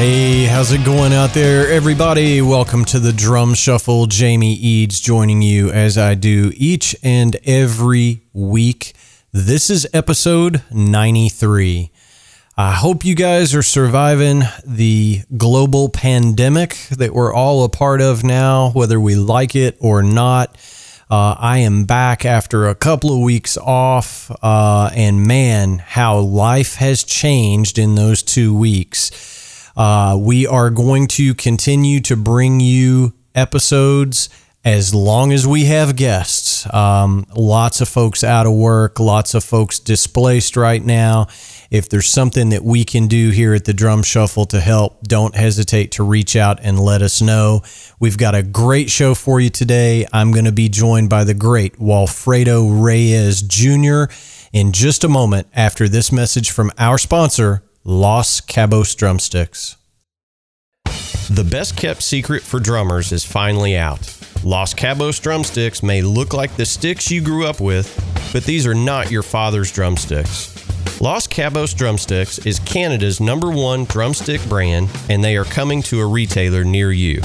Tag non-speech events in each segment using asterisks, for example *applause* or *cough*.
Hey, how's it going out there, everybody? Welcome to the Drum Shuffle. Jamie Eads joining you as I do each and every week. This is episode 93. I hope you guys are surviving the global pandemic that we're all a part of now, whether we like it or not. Uh, I am back after a couple of weeks off, uh, and man, how life has changed in those two weeks. Uh, we are going to continue to bring you episodes as long as we have guests. Um, lots of folks out of work, lots of folks displaced right now. If there's something that we can do here at the Drum Shuffle to help, don't hesitate to reach out and let us know. We've got a great show for you today. I'm going to be joined by the great Walfredo Reyes Jr. in just a moment after this message from our sponsor, Los Cabos Drumsticks. The best kept secret for drummers is finally out. Los Cabos drumsticks may look like the sticks you grew up with, but these are not your father's drumsticks. Los Cabos Drumsticks is Canada's number one drumstick brand, and they are coming to a retailer near you.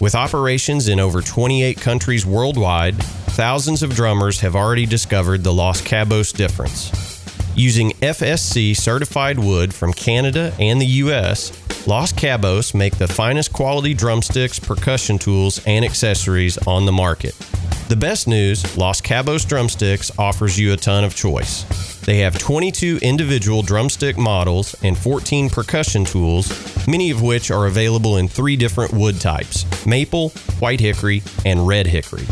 With operations in over 28 countries worldwide, thousands of drummers have already discovered the Los Cabos difference. Using FSC certified wood from Canada and the US, Los Cabos make the finest quality drumsticks, percussion tools, and accessories on the market. The best news Los Cabos Drumsticks offers you a ton of choice. They have 22 individual drumstick models and 14 percussion tools, many of which are available in three different wood types maple, white hickory, and red hickory.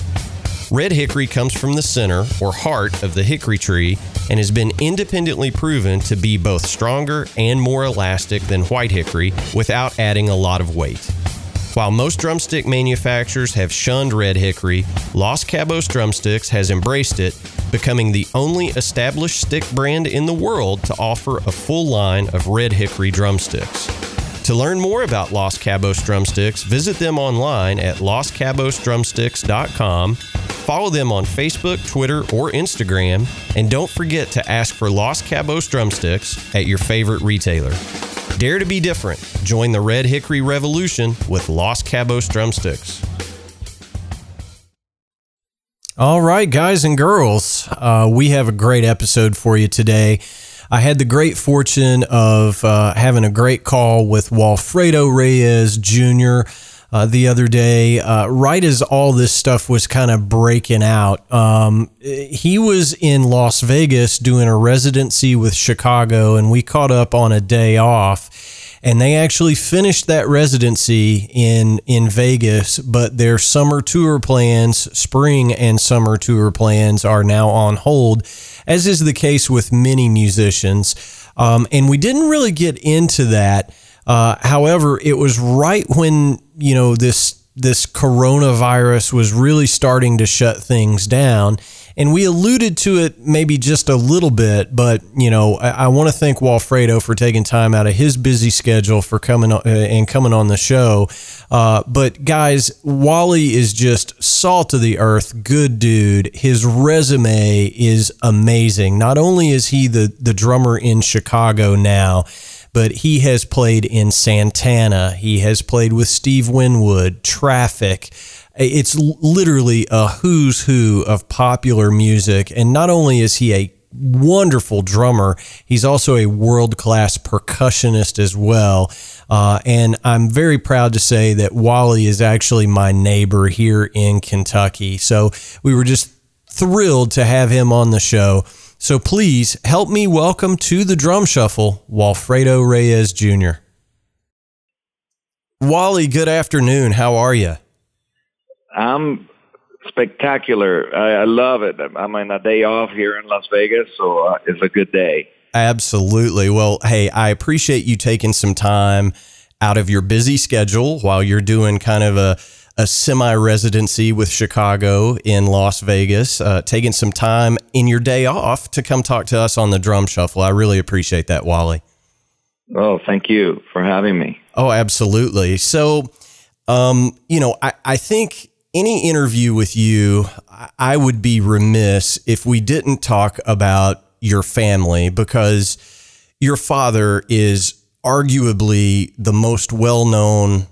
Red hickory comes from the center or heart of the hickory tree and has been independently proven to be both stronger and more elastic than white hickory without adding a lot of weight. While most drumstick manufacturers have shunned red hickory, Los Cabos Drumsticks has embraced it, becoming the only established stick brand in the world to offer a full line of red hickory drumsticks. To learn more about Los Cabos Drumsticks, visit them online at loscabosdrumsticks.com Follow them on Facebook, Twitter, or Instagram, and don't forget to ask for Los Cabos drumsticks at your favorite retailer. Dare to be different. Join the Red Hickory Revolution with Los Cabos drumsticks. All right, guys and girls, uh, we have a great episode for you today. I had the great fortune of uh, having a great call with Walfredo Reyes Jr uh, the other day, uh, right as all this stuff was kind of breaking out. Um, he was in Las Vegas doing a residency with Chicago, and we caught up on a day off. And they actually finished that residency in in Vegas, but their summer tour plans, spring and summer tour plans, are now on hold, as is the case with many musicians. Um, and we didn't really get into that. Uh, however, it was right when you know this this coronavirus was really starting to shut things down. And we alluded to it maybe just a little bit, but you know, I, I want to thank Walfredo for taking time out of his busy schedule for coming uh, and coming on the show. Uh, but guys, Wally is just salt of the earth, good dude. His resume is amazing. Not only is he the the drummer in Chicago now but he has played in Santana. He has played with Steve Winwood, Traffic. It's literally a who's who of popular music. And not only is he a wonderful drummer, he's also a world class percussionist as well. Uh, and I'm very proud to say that Wally is actually my neighbor here in Kentucky. So we were just thrilled to have him on the show. So please help me welcome to the drum shuffle Walfredo Reyes Jr. Wally, good afternoon. How are you? I'm spectacular. I, I love it. I'm on a day off here in Las Vegas, so uh, it's a good day. Absolutely. Well, hey, I appreciate you taking some time out of your busy schedule while you're doing kind of a, a semi residency with Chicago in Las Vegas, uh, taking some time in your day off to come talk to us on the drum shuffle. I really appreciate that, Wally. Oh, thank you for having me. Oh, absolutely. So, um, you know, I, I think any interview with you, I would be remiss if we didn't talk about your family because your father is arguably the most well known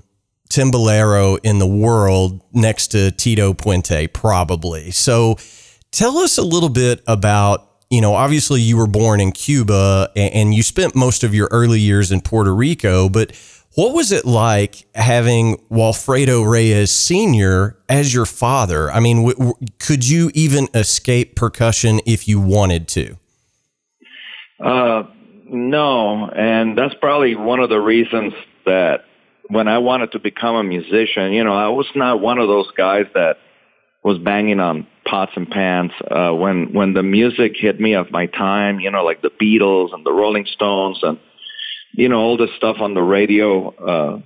timbalero in the world next to Tito Puente, probably. So tell us a little bit about. You know, obviously, you were born in Cuba and you spent most of your early years in Puerto Rico, but what was it like having Walfredo Reyes Sr. as your father? I mean, w- w- could you even escape percussion if you wanted to? Uh, no, and that's probably one of the reasons that when I wanted to become a musician, you know, I was not one of those guys that was banging on pots and pans. Uh, when when the music hit me of my time, you know, like the Beatles and the Rolling Stones and you know, all the stuff on the radio uh,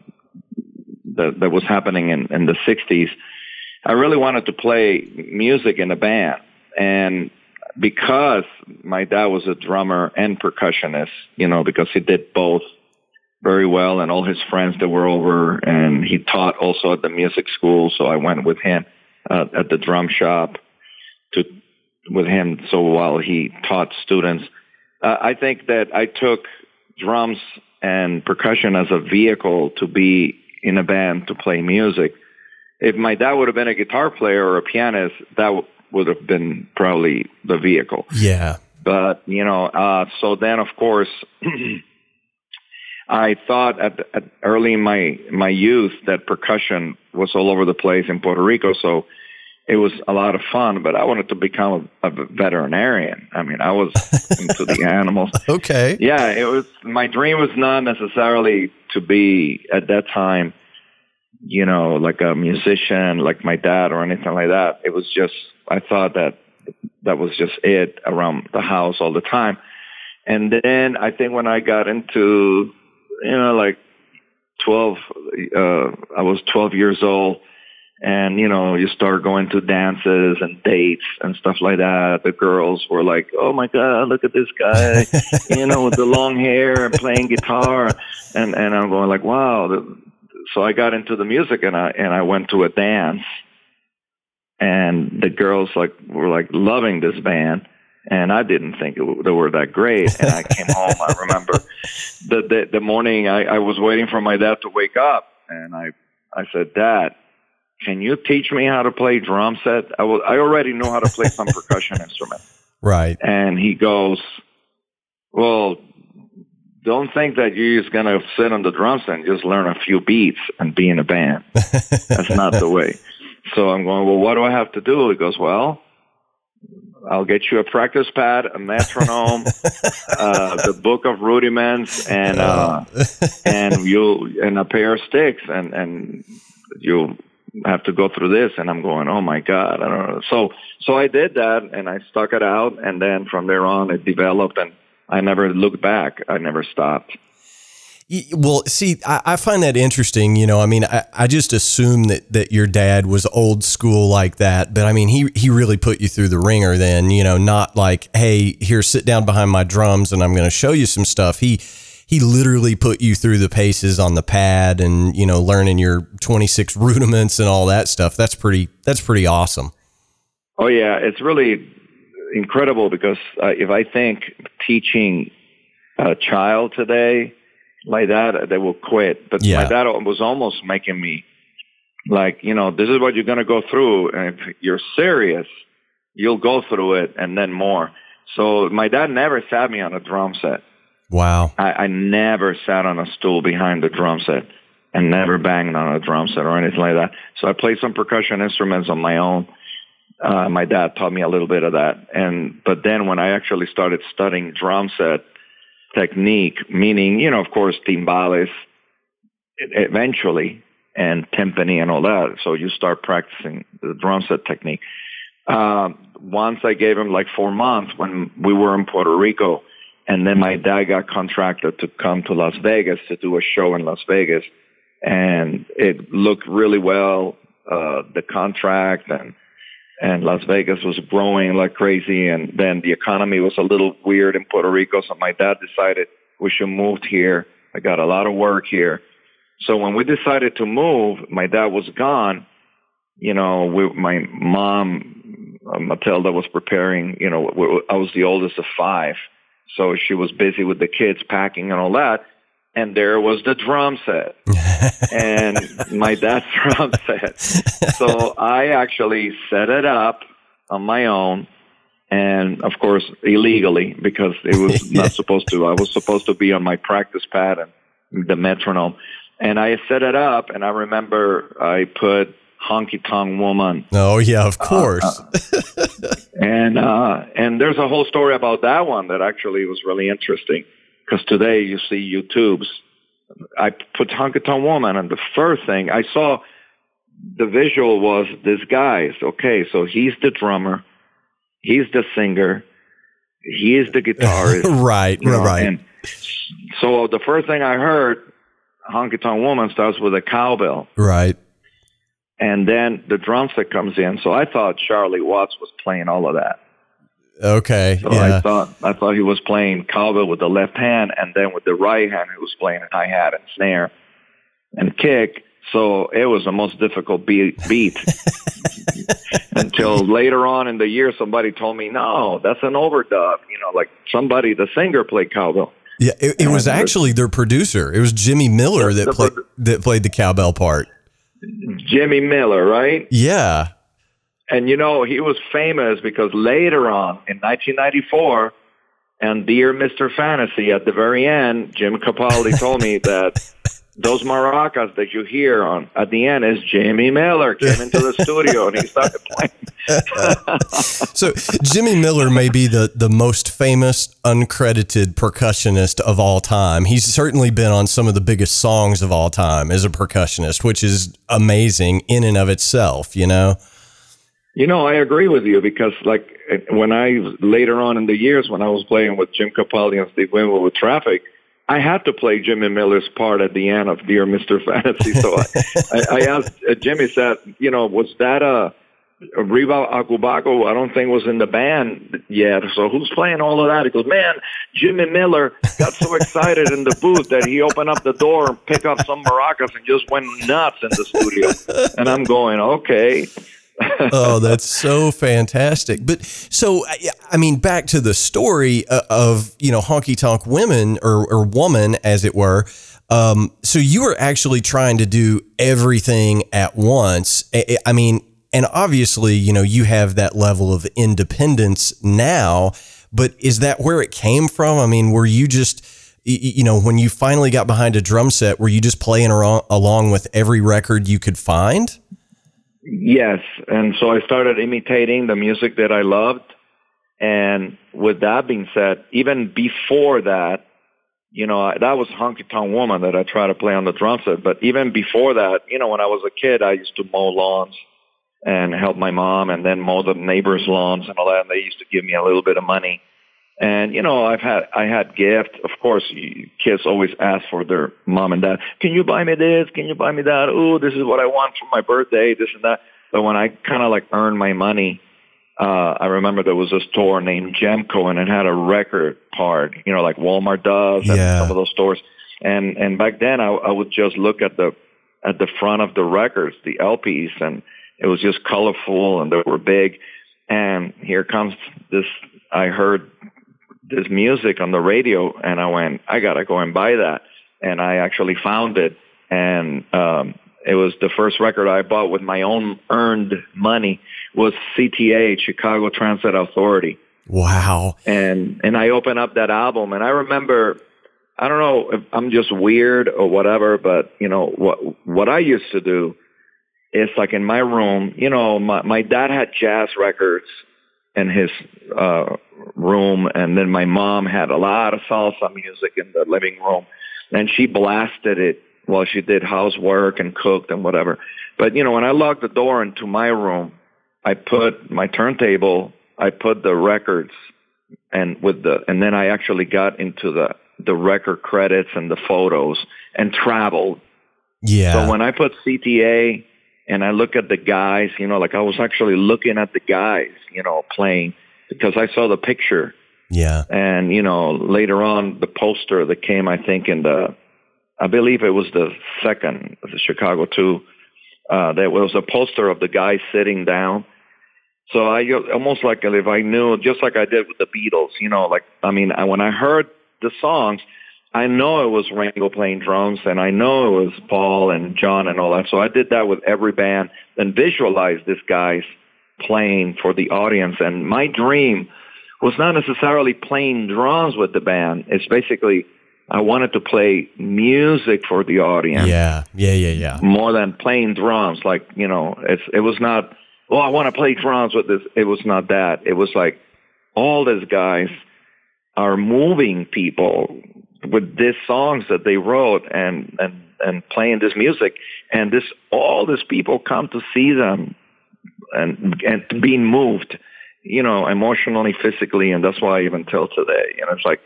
that, that was happening in, in the 60s, I really wanted to play music in a band. And because my dad was a drummer and percussionist, you know, because he did both very well and all his friends that were over and he taught also at the music school. So I went with him uh, at the drum shop to with him. So while he taught students, uh, I think that I took drums and percussion as a vehicle to be in a band to play music. If my dad would have been a guitar player or a pianist, that w- would have been probably the vehicle. Yeah. But, you know, uh, so then of course, *clears throat* I thought at, at early in my, my youth that percussion was all over the place in Puerto Rico. So it was a lot of fun, but I wanted to become a, a veterinarian. I mean, I was *laughs* into the animals. Okay. Yeah, it was my dream was not necessarily to be at that time, you know, like a musician like my dad or anything like that. It was just I thought that that was just it around the house all the time. And then I think when I got into, you know, like 12, uh, I was 12 years old and you know you start going to dances and dates and stuff like that. The girls were like oh my god look at this guy *laughs* you know with the long hair and playing guitar. And and i'm going like wow. So i got into the music and i and i went to a dance and the girls like were like loving this band and I didn't think it, they were that great. And I came *laughs* home. I remember the, the the morning I, I was waiting for my dad to wake up, and I I said, Dad, can you teach me how to play drum set? I, was, I already know how to play some percussion *laughs* instrument. Right. And he goes, well, don't think that you're just going to sit on the drum set and just learn a few beats and be in a band. That's not the way. *laughs* So I'm going, well, what do I have to do? He goes, well, I'll get you a practice pad, a metronome, *laughs* uh, the book of rudiments, and uh, *laughs* and you and a pair of sticks, and and you'll have to go through this and I'm going, oh my God, I don't know. So, so I did that and I stuck it out. And then from there on it developed and I never looked back. I never stopped. Well, see, I, I, find that interesting. You know, I mean, I, I just assume that, that your dad was old school like that, but I mean, he, he really put you through the ringer then, you know, not like, hey, here, sit down behind my drums and I'm going to show you some stuff. He, he literally put you through the paces on the pad and you know learning your 26 *laughs* rudiments and all that stuff that's pretty that's pretty awesome oh yeah it's really incredible because uh, if i think teaching a child today like that they will quit but yeah. my dad was almost making me like you know this is what you're going to go through and if you're serious you'll go through it and then more so my dad never sat me on a drum set Wow. I, I never sat on a stool behind the drum set and never banged on a drum set or anything like that. So I played some percussion instruments on my own. Uh, my dad taught me a little bit of that. And, but then when I actually started studying drum set technique, meaning, you know, of course, timbales eventually and timpani and all that. So you start practicing the drum set technique. Uh, once I gave him like four months when we were in Puerto Rico, And then my dad got contracted to come to Las Vegas to do a show in Las Vegas. And it looked really well, uh, the contract and, and Las Vegas was growing like crazy. And then the economy was a little weird in Puerto Rico. So my dad decided we should move here. I got a lot of work here. So when we decided to move, my dad was gone. You know, we, my mom, uh, Matilda, was preparing. You know, I was the oldest of five, so she was busy with the kids packing and all that. And there was the drum set, *laughs* and my dad's *laughs* drum set. So I actually set it up on my own and of course illegally because it was *laughs* not supposed to. I was supposed to be on my practice pad and the metronome, and I set it up, and I remember I put honky tonk woman. Oh yeah, of course. Uh, uh, and uh, and there's a whole story about that one that actually was really interesting because today you see YouTube's. I put honky tonk woman, and the first thing I saw, the visual was this guy. Okay, so he's the drummer, he's the singer, he is the guitarist. *laughs* right, you know, right. And so the first thing I heard honky tonk woman starts with a cowbell. Right. And then the drum set comes in. So I thought Charlie Watts was playing all of that. Okay. So yeah. I thought I thought he was playing cowbell with the left hand, and then with the right hand he was playing hi hat and snare and kick. So it was the most difficult beat, beat. *laughs* until later on in the year somebody told me, no, that's an overdub. You know, like somebody, the singer played cowbell. Yeah, it, it was actually their producer. It was Jimmy Miller that played that played the cowbell part. Jimmy Miller, right? Yeah. And you know, he was famous because later on in 1994, and Dear Mr. Fantasy, at the very end, Jim Capaldi *laughs* told me that those maracas that you hear on at the end is Jimmy Miller came into the studio and he started playing. *laughs* so Jimmy Miller may be the the most famous uncredited percussionist of all time. He's certainly been on some of the biggest songs of all time as a percussionist, which is amazing in and of itself, you know. You know, I agree with you because like when I later on in the years when I was playing with Jim Capaldi and Steve Winwood with Traffic, I had to play Jimmy Miller's part at the end of Dear Mr. *laughs* Fantasy. So I, I, I asked uh, Jimmy, said, you know, was that a, Rebop Kwaku Baah? I don't think was in the band yet. So who's playing all of that? He goes, man, Jimmy Miller got so excited in the booth that he opened up the door and picked up some maracas and just went nuts in the studio. And I'm going, okay *laughs* oh, that's so fantastic. But so, I mean, back to the story uh, of, you know, honky tonk women or, or woman, as it were. Um, so you were actually trying to do everything at once. I mean, and obviously, you know, you have that level of independence now, but is that where it came from? I mean, were you just, you know, when you finally got behind a drum set, were you just playing along with every record you could find? Yes, and so I started imitating the music that I loved. And with that being said, even before that, you know, that was Honky Tonk Woman that I tried to play on the drum set. But even before that, you know, when I was a kid, I used to mow lawns and help my mom and then mow the neighbors' lawns and all that. And they used to give me a little bit of money. And you know, I've had I had gifts. Of course, kids always ask for their mom and dad. Can you buy me this? Can you buy me that? Oh, this is what I want for my birthday. This and that. But when I kind of like earned my money, uh, I remember there was a store named Gemco, and it had a record part. You know, like Walmart does, and yeah. some of those stores. And and back then, I, I would just look at the at the front of the records, the LPs, and it was just colorful, and they were big. And here comes this. I heard this music on the radio and I went, I gotta go and buy that. And I actually found it and um it was the first record I bought with my own earned money was CTA, Chicago Transit Authority. Wow. And and I opened up that album and I remember I don't know if I'm just weird or whatever, but you know what what I used to do is like in my room, you know, my my dad had jazz records in his uh room and then my mom had a lot of salsa music in the living room and she blasted it while she did housework and cooked and whatever but you know when i locked the door into my room i put my turntable i put the records and with the and then I actually got into the the record credits and the photos and traveled. Yeah. So when I put CTA and I look at the guys, you know, like I was actually looking at the guys, you know, playing because I saw the picture. Yeah. And, you know, later on the poster that came, I think in the, I believe it was the second, the Chicago 2, uh, there was a poster of the guy sitting down. So I almost like if I knew, just like I did with the Beatles, you know, like, I mean, I, when I heard the songs, I know it was Ringo playing drums and I know it was Paul and John and all that. So I did that with every band and visualized this guy's playing for the audience. And my dream was not necessarily playing drums with the band. It's basically I wanted to play music for the audience. Yeah, yeah, yeah, yeah. More than playing drums. Like, you know, it's it was not, oh, I want to play drums with this. It was not that. It was like all these guys are moving people with these songs that they wrote and and and playing this music and this all these people come to see them and and being moved you know emotionally physically and that's why I even till today you know it's like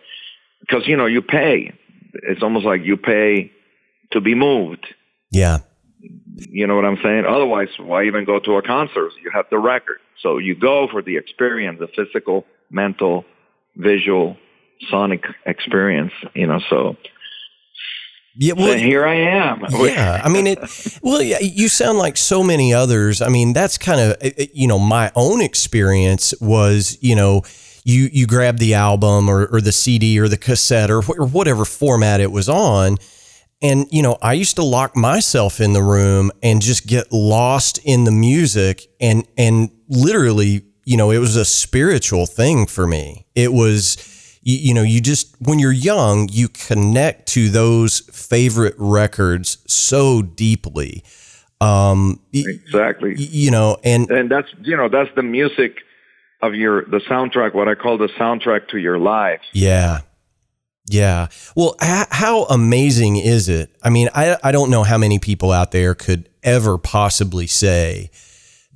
because you know you pay. It's almost like you pay to be moved. Yeah. you know what I'm saying? Otherwise why even go to a concert? You have the record. So you go for the experience the physical mental visual sonic experience, you know, so Yeah, well, here I am. *laughs* yeah. I mean, it. Well, yeah, you sound like so many others. I mean, that's kind of eh, eh, you know my own experience was you know you you grab the album or, or the CD or the cassette or, wh- or whatever format it was on, and you know I used to lock myself in the room and just get lost in the music and and literally you know it was a spiritual thing for me. It was you, you know, you just when you're young, you connect to those favorite records so deeply. Um, exactly. You know, and and that's you know that's the music of your the soundtrack. What I call the soundtrack to your life. Yeah. Yeah. Well, h- how amazing is it? I mean, I, I don't know how many people out there could ever possibly say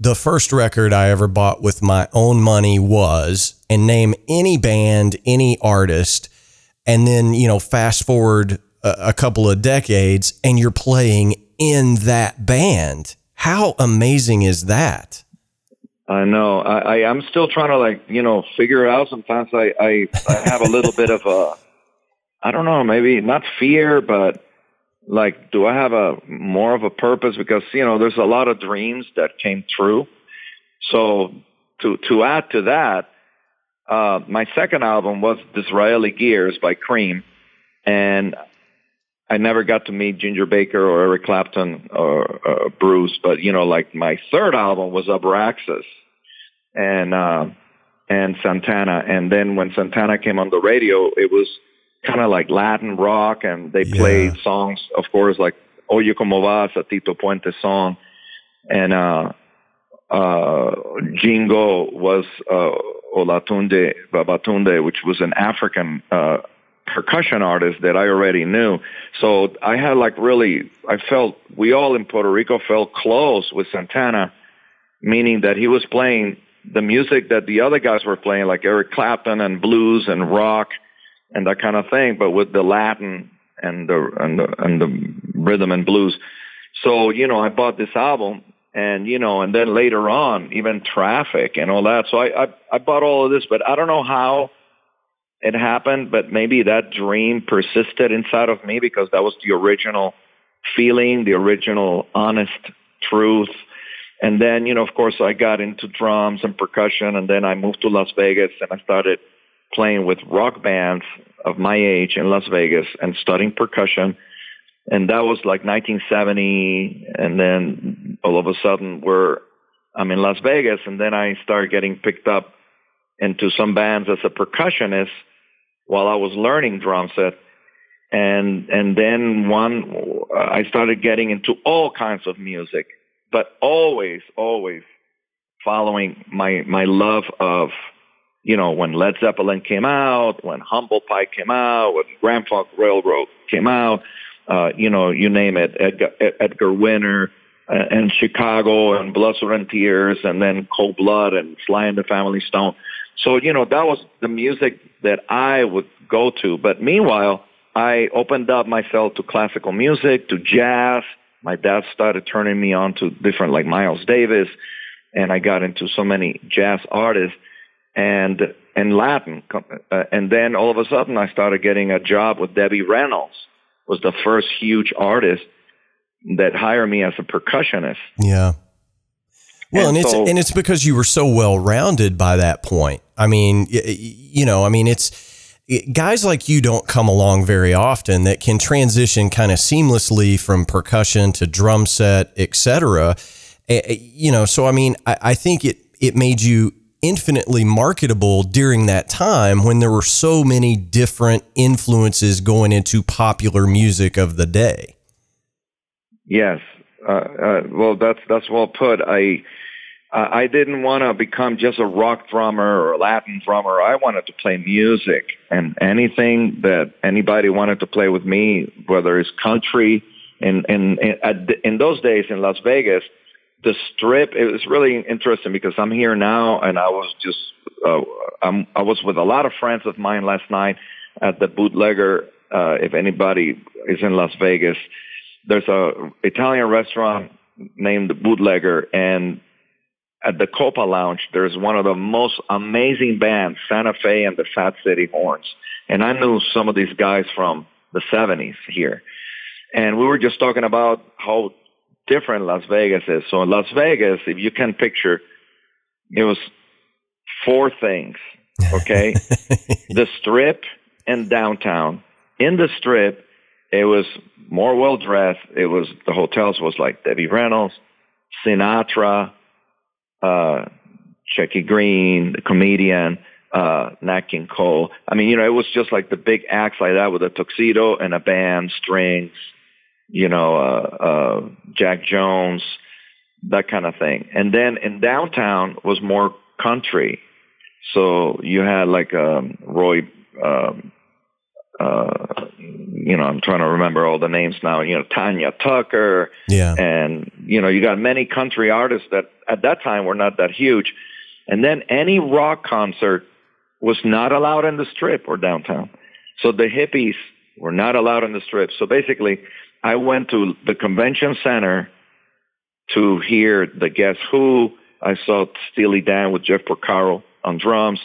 the first record I ever bought with my own money was, and name any band, any artist, and then, you know, fast forward a, a couple of decades and you're playing in that band. How amazing is that? I know. I, I I'm still trying to like you know figure it out. Sometimes I I, I have a little bit of a I don't know maybe not fear but like do I have a more of a purpose because you know there's a lot of dreams that came true. So to to add to that, uh, my second album was Disraeli Gears by Cream, and I never got to meet Ginger Baker or Eric Clapton or uh, Bruce, but you know, like my third album was Abraxas and uh, and Santana, and then when Santana came on the radio, it was kind of like Latin rock, and they Yeah. played songs, of course, like Oye Como Vas, a Tito Puente song, and uh, uh, Jingo was uh, Olatunde Babatunde, which was an African uh, percussion artist that I already knew. So I had like really, I felt we all in Puerto Rico felt close with Santana, meaning that he was playing the music that the other guys were playing, like Eric Clapton and blues and rock and that kind of thing, but with the Latin and the and the and the rhythm and blues. So you know, I bought this album, and you know, and then later on, even Traffic and all that. So I I, I bought all of this, but I don't know how it happened, but maybe that dream persisted inside of me because that was the original feeling, the original honest truth. And then, you know, of course, I got into drums and percussion, and then I moved to Las Vegas and I started playing with rock bands of my age in Las Vegas and studying percussion. And that was like 1970. And then all of a sudden we're, I'm in Las Vegas and then I started getting picked up into some bands as a percussionist while I was learning drum set. And, and then one, I started getting into all kinds of music, but always, always following my, my love of you know, when Led Zeppelin came out, when Humble Pie came out, when Grand Funk Railroad came out, uh, you know, you name it, Edgar, Edgar Winter uh, and Chicago and Blood, and Tears and then Cold Blood and Sly and the Family Stone. So, you know, that was the music that I would go to. But meanwhile, I opened up myself to classical music, to jazz. My dad started turning me on to different, like Miles Davis, and I got into so many jazz artists and and Latin. Uh, and then all of a sudden, I started getting a job with Debbie Reynolds. Was the first huge artist that hired me as a percussionist. Yeah. Well, and, and so, it's and it's because you were so well rounded by that point. I mean, you know, I mean, it's guys like you don't come along very often that can transition kind of seamlessly from percussion to drum set, etc. You know, so I mean, I, I think it it made you infinitely marketable during that time when there were so many different influences going into popular music of the day. Yes, uh, uh, well, that's that's well put. I I didn't want to become just a rock drummer or a Latin drummer. I wanted to play music and anything that anybody wanted to play with me, whether it's country. In in in, in those days in Las Vegas, the strip it was really interesting because I'm here now and I was just uh, I'm, I was with a lot of friends of mine last night at the bootlegger. Uh, if anybody is in Las Vegas, there's a Italian restaurant named the Bootlegger, and at the Copa Lounge, there's one of the most amazing bands, Santa Fe and the Fat City Horns. And I knew some of these guys from the 70s here. And we were just talking about how different Las Vegas is. So in Las Vegas, if you can picture, it was four things, *laughs* okay? the strip and downtown. In the strip, it was more well dressed. It was, the hotels was like Debbie Reynolds, Sinatra, uh, Shecky Greene, the comedian, uh, Nat King Cole. I mean, you know, it was just like the big acts like that with a tuxedo and a band, strings, you know, uh, uh, Jack Jones, that kind of thing. And then in downtown was more country. So you had like um, Roy, um, uh, you know, I'm trying to remember all the names now. You know, Tanya Tucker. Yeah. And you know, you got many country artists that at that time were not that huge. And then any rock concert was not allowed in the strip or downtown. So the hippies were not allowed in the strip. So basically, I went to the convention center to hear the Guess Who. I saw Steely Dan with Jeff Porcaro on drums.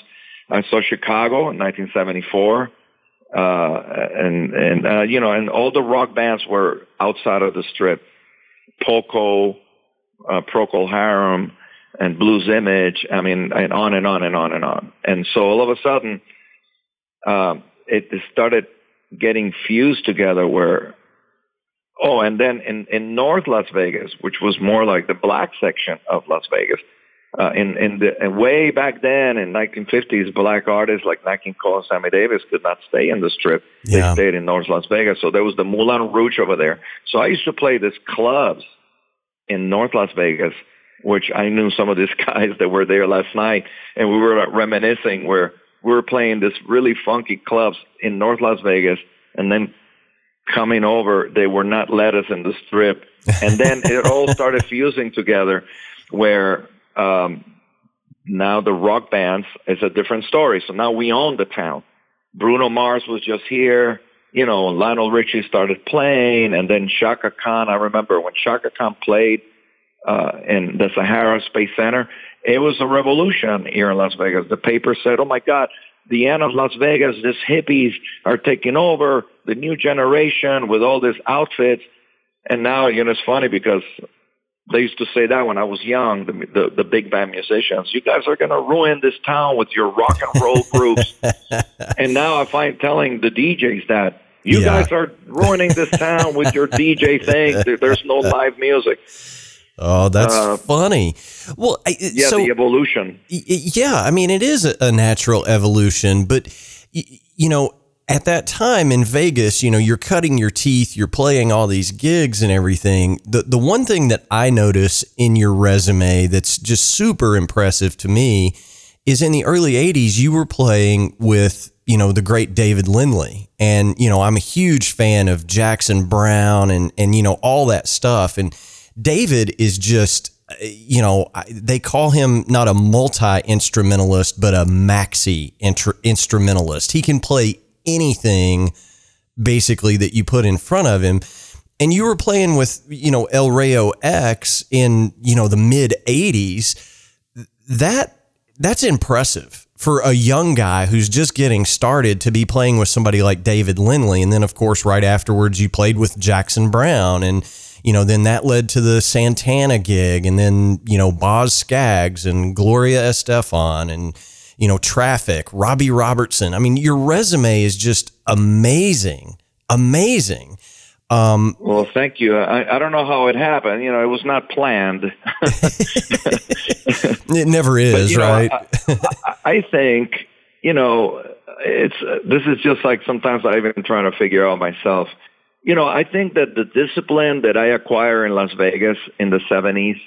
I saw Chicago in 1974 uh, and and uh, you know, and all the rock bands were outside of the strip. Poco, uh, Procol Harum, and Blues Image. I mean, and on and on and on and on. And so all of a sudden, uh, it started getting fused together. Where oh, and then in in North Las Vegas, which was more like the black section of Las Vegas, uh, in in the and way back then in 1950s, black artists like Nat King Cole and Sammy Davis could not stay in the strip. Yeah. They stayed in North Las Vegas, so there was the Moulin Rouge over there. So I used to play these clubs in North Las Vegas, which I knew some of these *laughs* guys that were there last night, and we were reminiscing where we were playing this really funky clubs in North Las Vegas, and then coming over, they were not let us in the strip, and then it all started *laughs* fusing together, where um, now the rock bands is a different story. So now we own the town. Bruno Mars was just here. You know, Lionel Richie started playing, and then Chaka Khan. I remember when Chaka Khan played uh, in the Sahara Space Center. It was a revolution here in Las Vegas. The paper said, "Oh my God, the end of Las Vegas. These hippies are taking over the new generation with all these outfits." And now, you know, it's funny because they used to say that when I was young, the, the, the big band musicians, you guys are going to ruin this town with your rock and roll *laughs* groups. and now I find telling the DJs that you yeah. guys are ruining this town with your DJ thing. There's no live music. Oh, that's uh, funny. Well, yeah, so, the evolution. Yeah, I mean, it is a natural evolution, but you know, at that time in Vegas, you know, you're cutting your teeth, you're playing all these gigs and everything. The the one thing that I notice in your resume that's just super impressive to me is in the early 80s you were playing with, you know, the great David Lindley. And, you know, I'm a huge fan of Jackson Browne and and you know all that stuff and David is just you know, they call him not a multi instrumentalist, but a maxi instrumentalist. He can play anything basically that you put in front of him. And you were playing with, you know, El Rayo X in, you know, the mid 80s. That that's impressive for a young guy who's just getting started to be playing with somebody like David Lindley. And then, of course, right afterwards, you played with Jackson Browne And, you know, then that led to the Santana gig. And then, you know, Boz Scaggs and Gloria Estefan and, you know, Traffic, Robbie Robertson. I mean, your resume is just amazing, amazing. Um, well, thank you. I, I don't know how it happened. You know, it was not planned. *laughs* *laughs* it never is, but, right? Know, I, I, think you know it's uh, this is just like sometimes I even trying to figure out myself. You know, I think that the discipline that I acquire in Las Vegas in the '70s,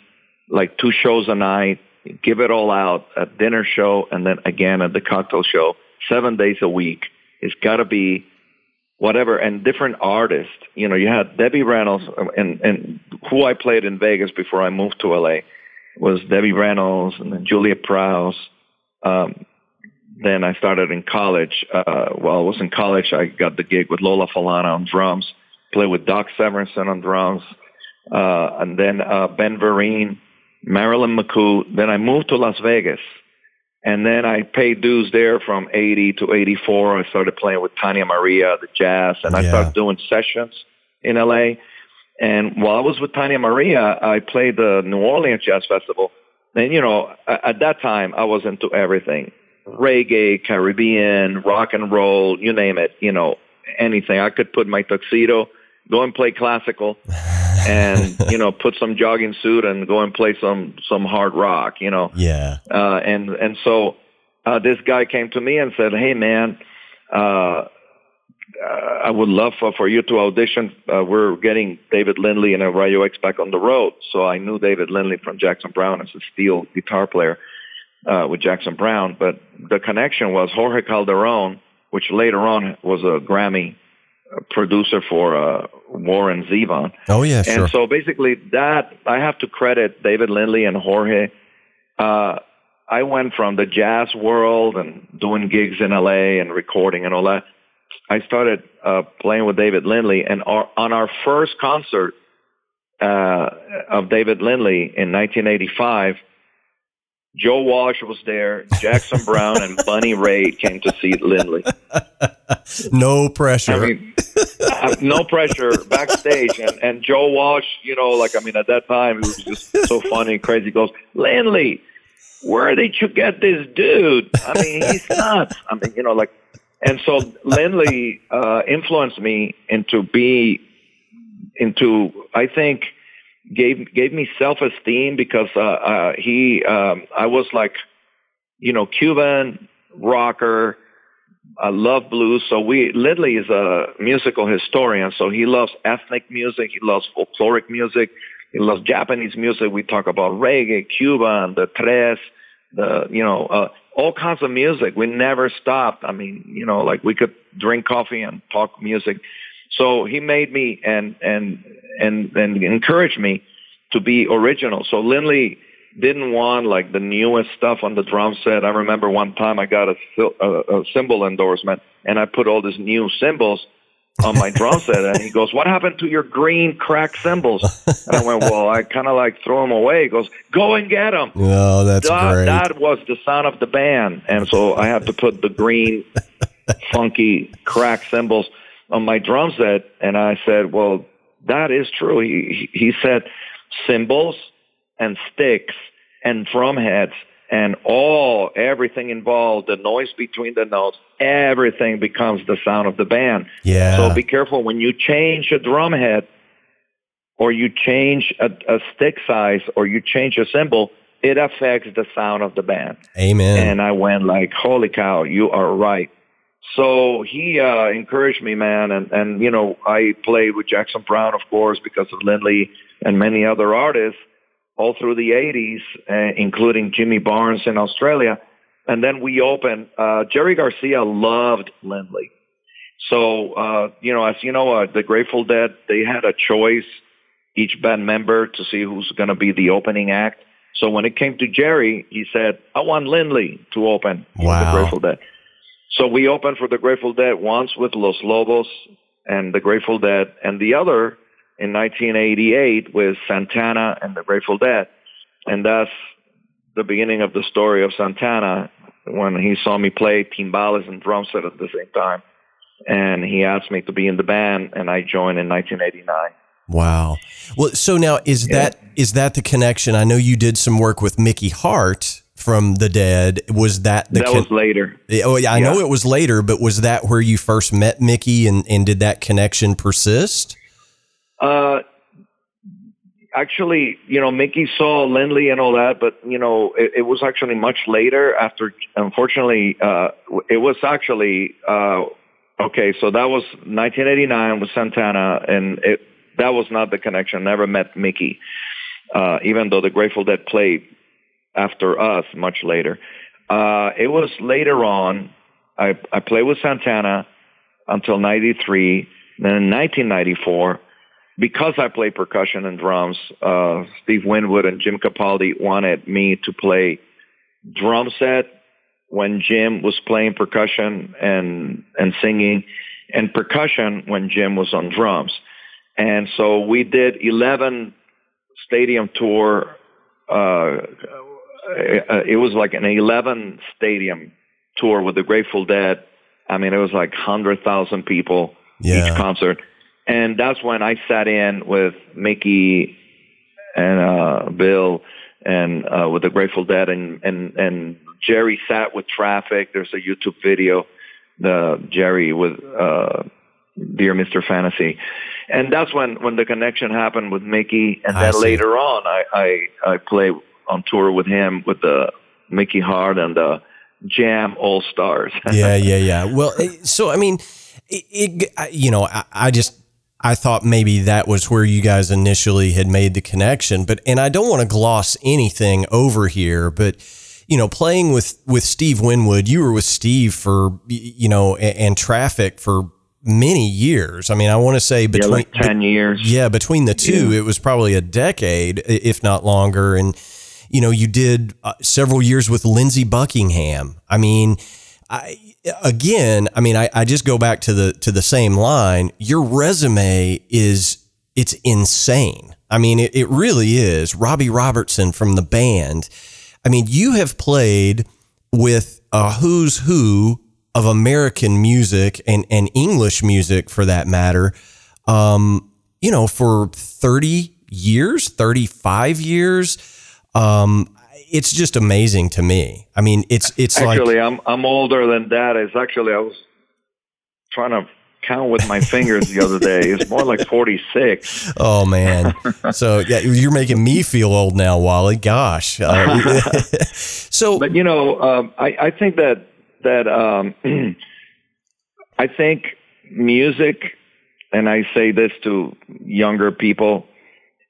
like two shows a night, give it all out at dinner show and then again at the cocktail show, seven days a week, it's got to be whatever, and different artists. You know, you had Debbie Reynolds, and and who I played in Vegas before I moved to LA was Debbie Reynolds and then Juliet Prowse. Um, then I started in college. Uh, while I was in college, I got the gig with Lola Falana on drums, played with Doc Severinsen on drums, uh, and then uh, Ben Vereen, Marilyn McCoo. Then I moved to Las Vegas and then I paid dues there from 80 to 84. I started playing with Tania Maria, the jazz, and I started doing sessions in LA. And while I was with Tania Maria, I played the New Orleans Jazz Festival. And, you know, at that time, I was into everything. Reggae, Caribbean, rock and roll, you name it, you know, anything. I could put my tuxedo, go and play classical. and *laughs* you know put some jogging suit and go and play some some hard rock you know yeah uh and and so uh this guy came to me and said hey man uh I would love for, for you to audition. Uh, we're getting David Lindley and El Rayo X back on the road. So I knew David Lindley from Jackson Browne as a steel guitar player uh, with Jackson Browne. But the connection was Jorge Calderon, which later on was a Grammy producer for uh, Warren Zevon. Oh yeah, sure. And so basically, that I have to credit David Lindley and Jorge. Uh, I went from the jazz world and doing gigs in LA and recording and all that. I started uh, playing with David Lindley, and our, on our first concert uh, of David Lindley in 1985, Joe Walsh was there, Jackson Browne and Bonnie Raitt came to see Lindley. *laughs* no pressure. I mean, no pressure backstage. And, and Joe Walsh, you know, like, I mean, at that time, it was just so funny and crazy. He goes, Lindley, where did you get this dude? I mean, he's nuts. I mean, you know, like, and so Lindley uh, influenced me into be, into, I think, gave gave me self esteem because uh, uh, he um, I was like, you know, Cuban rocker. I love blues. So we Lindley is a musical historian. So he loves ethnic music. He loves folkloric music. He loves Japanese music. We talk about reggae, Cuban, the tres, the you know uh, all kinds of music. We never stopped. I mean, you know, like we could drink coffee and talk music. So he made me and and and and encouraged me to be original. So Lindley didn't want like the newest stuff on the drum set. I remember one time I got a, a, a cymbal endorsement and I put all these new cymbals on my drum set and he goes, what happened to your green cracked cymbals? And I went, well, I kind of like throw them away. He goes, go and get them. Oh, that's that, great. That was the sound of the band. And so I had to put the green, funky cracked cymbals on my drum set. And I said, well, that is true. He, he said, cymbals and sticks and drum heads and all everything involved, the noise between the notes, everything becomes the sound of the band. Yeah. So be careful when you change a drum head or you change a, a stick size or you change a cymbal, it affects the sound of the band. Amen. And I went like, holy cow, you are right. So he uh, encouraged me, man, and and you know I played with Jackson Browne, of course, because of Lindley and many other artists all through the 80s, uh, including Jimmy Barnes in Australia. And then we opened. Uh, Jerry Garcia loved Lindley, so uh, you know, as you know, uh, the Grateful Dead they had a choice each band member to see who's going to be the opening act. So when it came to Jerry, he said, "I want Lindley to open Wow. the Grateful Dead." So we opened for the Grateful Dead once with Los Lobos and the Grateful Dead, and the other in 1988 with Santana and the Grateful Dead, and that's the beginning of the story of Santana when he saw me play timbales and drum set at the same time, and he asked me to be in the band, and I joined in 1989. Wow. Well, so now is that is that the connection? I know you did some work with Mickey Hart from the Dead. Was that the that con- was later. Oh, yeah, I know it was later, but was that where you first met Mickey and, and did that connection persist? Uh, actually, you know, Mickey saw Lindley and all that, but you know, it, it was actually much later. After, unfortunately, uh, it was actually uh, okay. So that was 1989 with Santana, and it that was not the connection. Never met Mickey, uh, even though the Grateful Dead played after us much later. Uh, it was later on. I, I played with Santana until 93. Then in 1994, because I play percussion and drums, uh, Steve Winwood and Jim Capaldi wanted me to play drum set when Jim was playing percussion and, and singing and percussion when Jim was on drums. And so we did 11 stadium tour. Uh, uh, it was like an 11 stadium tour with the Grateful Dead. I mean, it was like 100,000 people Yeah. each concert. And that's when I sat in with Mickey and uh, Bill and uh, with the Grateful Dead and, and, and Jerry sat with Traffic. There's a YouTube video, the Jerry with uh, Dear Mr. Fantasy. And that's when, when the connection happened with Mickey. And I then see. later on, I, I, I played on tour with him with the Mickey Hart and the Jam All Stars. *laughs* yeah, yeah, yeah. Well, so I mean, it, it you know, I, I just I thought maybe that was where you guys initially had made the connection, but and I don't want to gloss anything over here, but you know, playing with with Steve Winwood, you were with Steve for you know, and, and Traffic for many years. I mean, I want to say yeah, between like 10 years. yeah, between the two, it was probably a decade, if not longer. And you know, you did uh, several years with Lindsey Buckingham. I mean, I again, I mean, I, I just go back to the to the same line. Your resume is it's insane. I mean, it, it really is. Robbie Robertson from the band. I mean, you have played with a who's who of American music and, and English music for that matter, um, you know, for 30 years, 35 years. Um, it's just amazing to me. I mean, it's, it's like, Actually, I'm I'm older than that. It's actually I was trying to count with my fingers the other day. It's more like 46. *laughs* oh man. So yeah, you're making me feel old now, Wally. Gosh. Uh, *laughs* so But you know, um, I I think that that um, *clears throat* I think music, and I say this to younger people,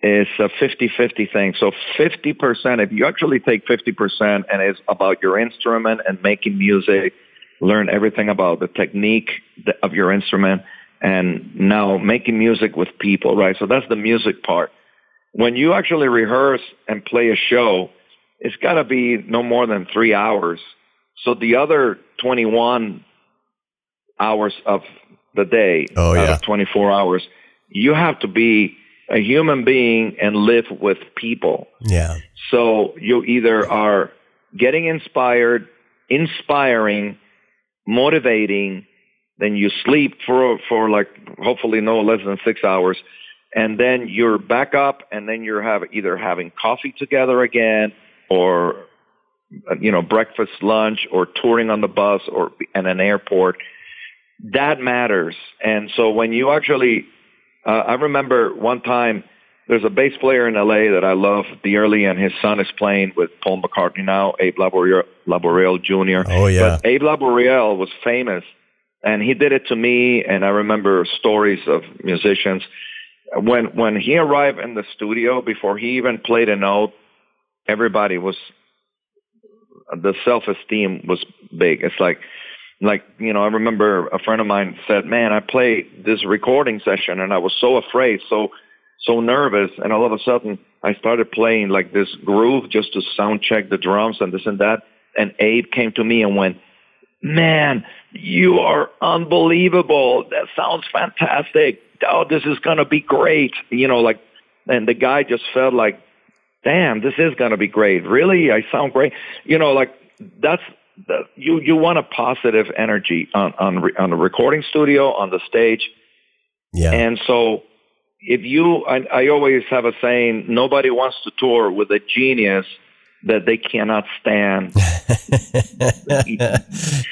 is a 50-50 thing. So 50%, if you actually take 50% and it's about your instrument and making music, learn everything about the technique of your instrument, and now making music with people, right? So that's the music part. When you actually rehearse and play a show, it's got to be no more than three hours. So the other 21 hours of the day, Oh, yeah. of 24 hours, you have to be a human being and live with people. yeah. So you either are getting inspired, inspiring, motivating, then you sleep for for like hopefully no less than six hours, and then you're back up, and then you're have either having coffee together again, or you know breakfast, lunch, or touring on the bus or in an airport. That matters, and so when you actually, uh, I remember one time there's a bass player in LA that I love dearly, and his son is playing with Paul McCartney now, Abe Laboriel, Laboriel Jr. Oh, yeah. But Abe Laboriel was famous, and he did it to me. And I remember stories of musicians when when he arrived in the studio before he even played a note. Everybody was the self esteem was big. It's like like you know i remember a friend of mine said man i played this recording session and i was so afraid so so nervous, and all of a sudden I started playing like this groove just to sound check the drums and this and that. And Abe came to me and went, "Man, you are unbelievable. That sounds fantastic. Oh, this is gonna be great." You know, like, and the guy just felt like, "Damn, this is gonna be great. Really, I sound great." You know, like that's the, you you want a positive energy on on re, on the recording studio on the stage. Yeah. And so if you, I, I always have a saying, nobody wants to tour with a genius that they cannot stand. *laughs*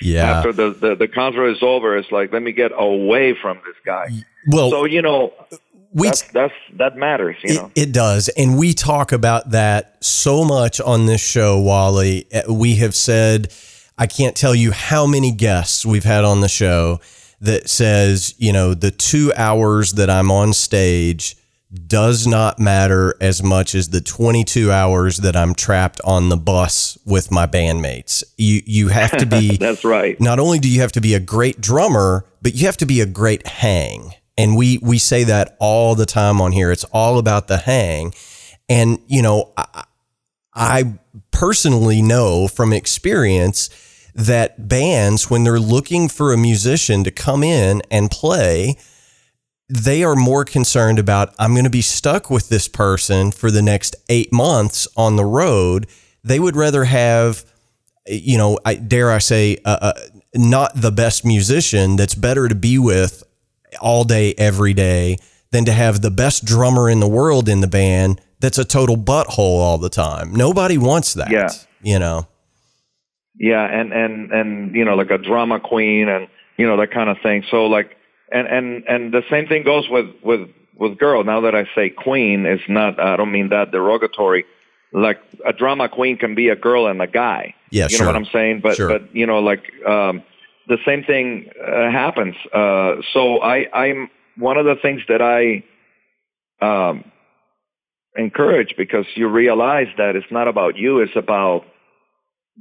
yeah. After the, the, the concert is over, it's like, let me get away from this guy. Well, so, you know, we, that's, that's, that matters, you it, know. It does. And we talk about that so much on this show, Wally. Uh, we have said, I can't tell you how many guests we've had on the show that says, you know, the two hours that I'm on stage does not matter as much as the 22 hours that I'm trapped on the bus with my bandmates. You you have to be *laughs* That's right. Not only do you have to be a great drummer, but you have to be a great hang. And we we say that all the time on here. It's all about the hang. And you know, I, I personally know from experience that bands, when they're looking for a musician to come in and play, they are more concerned about, I'm going to be stuck with this person for the next eight months on the road. They would rather have, you know, I, dare I say, uh, uh, not the best musician that's better to be with all day, every day, than to have the best drummer in the world in the band that's a total butthole all the time. Nobody wants that. Yeah. You know? Yeah, and and and you know, like a drama queen, and you know that kind of thing. So like, and and and the same thing goes with with with girl. Now that I say queen, it's not. I don't mean that derogatory. Like a drama queen can be a girl and a guy. Yeah, you sure. know what I'm saying. But Sure. but you know, like um, the same thing uh, happens. Uh, so I I'm one of the things that I um, encourage because you realize that it's not about you. It's about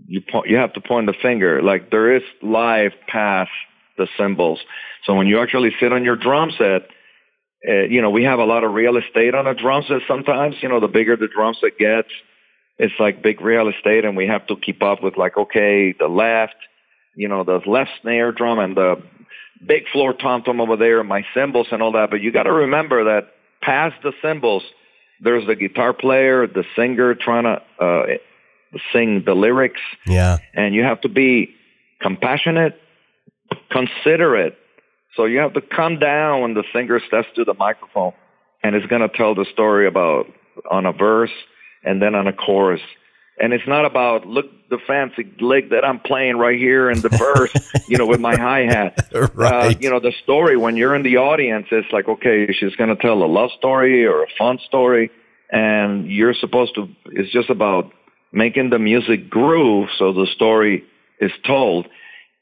you po- you have to point the finger. Like there is life past the symbols. So when you actually sit on your drum set, uh, you know we have a lot of real estate on a drum set. Sometimes you know the bigger the drum set gets, it's like big real estate, and we have to keep up with like okay the left, you know the left snare drum and the big floor tom tom over there, my cymbals and all that. But you got to remember that past the cymbals, there's the guitar player, the singer trying to uh, sing the lyrics Yeah. and you have to be compassionate, considerate. So you have to come down when the singer steps to the microphone and it's going to tell the story about on a verse and then on a chorus. And it's not about look the fancy lick that I'm playing right here in the *laughs* verse, you know, with my hi hat. *laughs* Right. Uh, you know, the story when you're in the audience, it's like okay, she's going to tell a love story or a fun story, and you're supposed to. It's just about making the music groove so the story is told.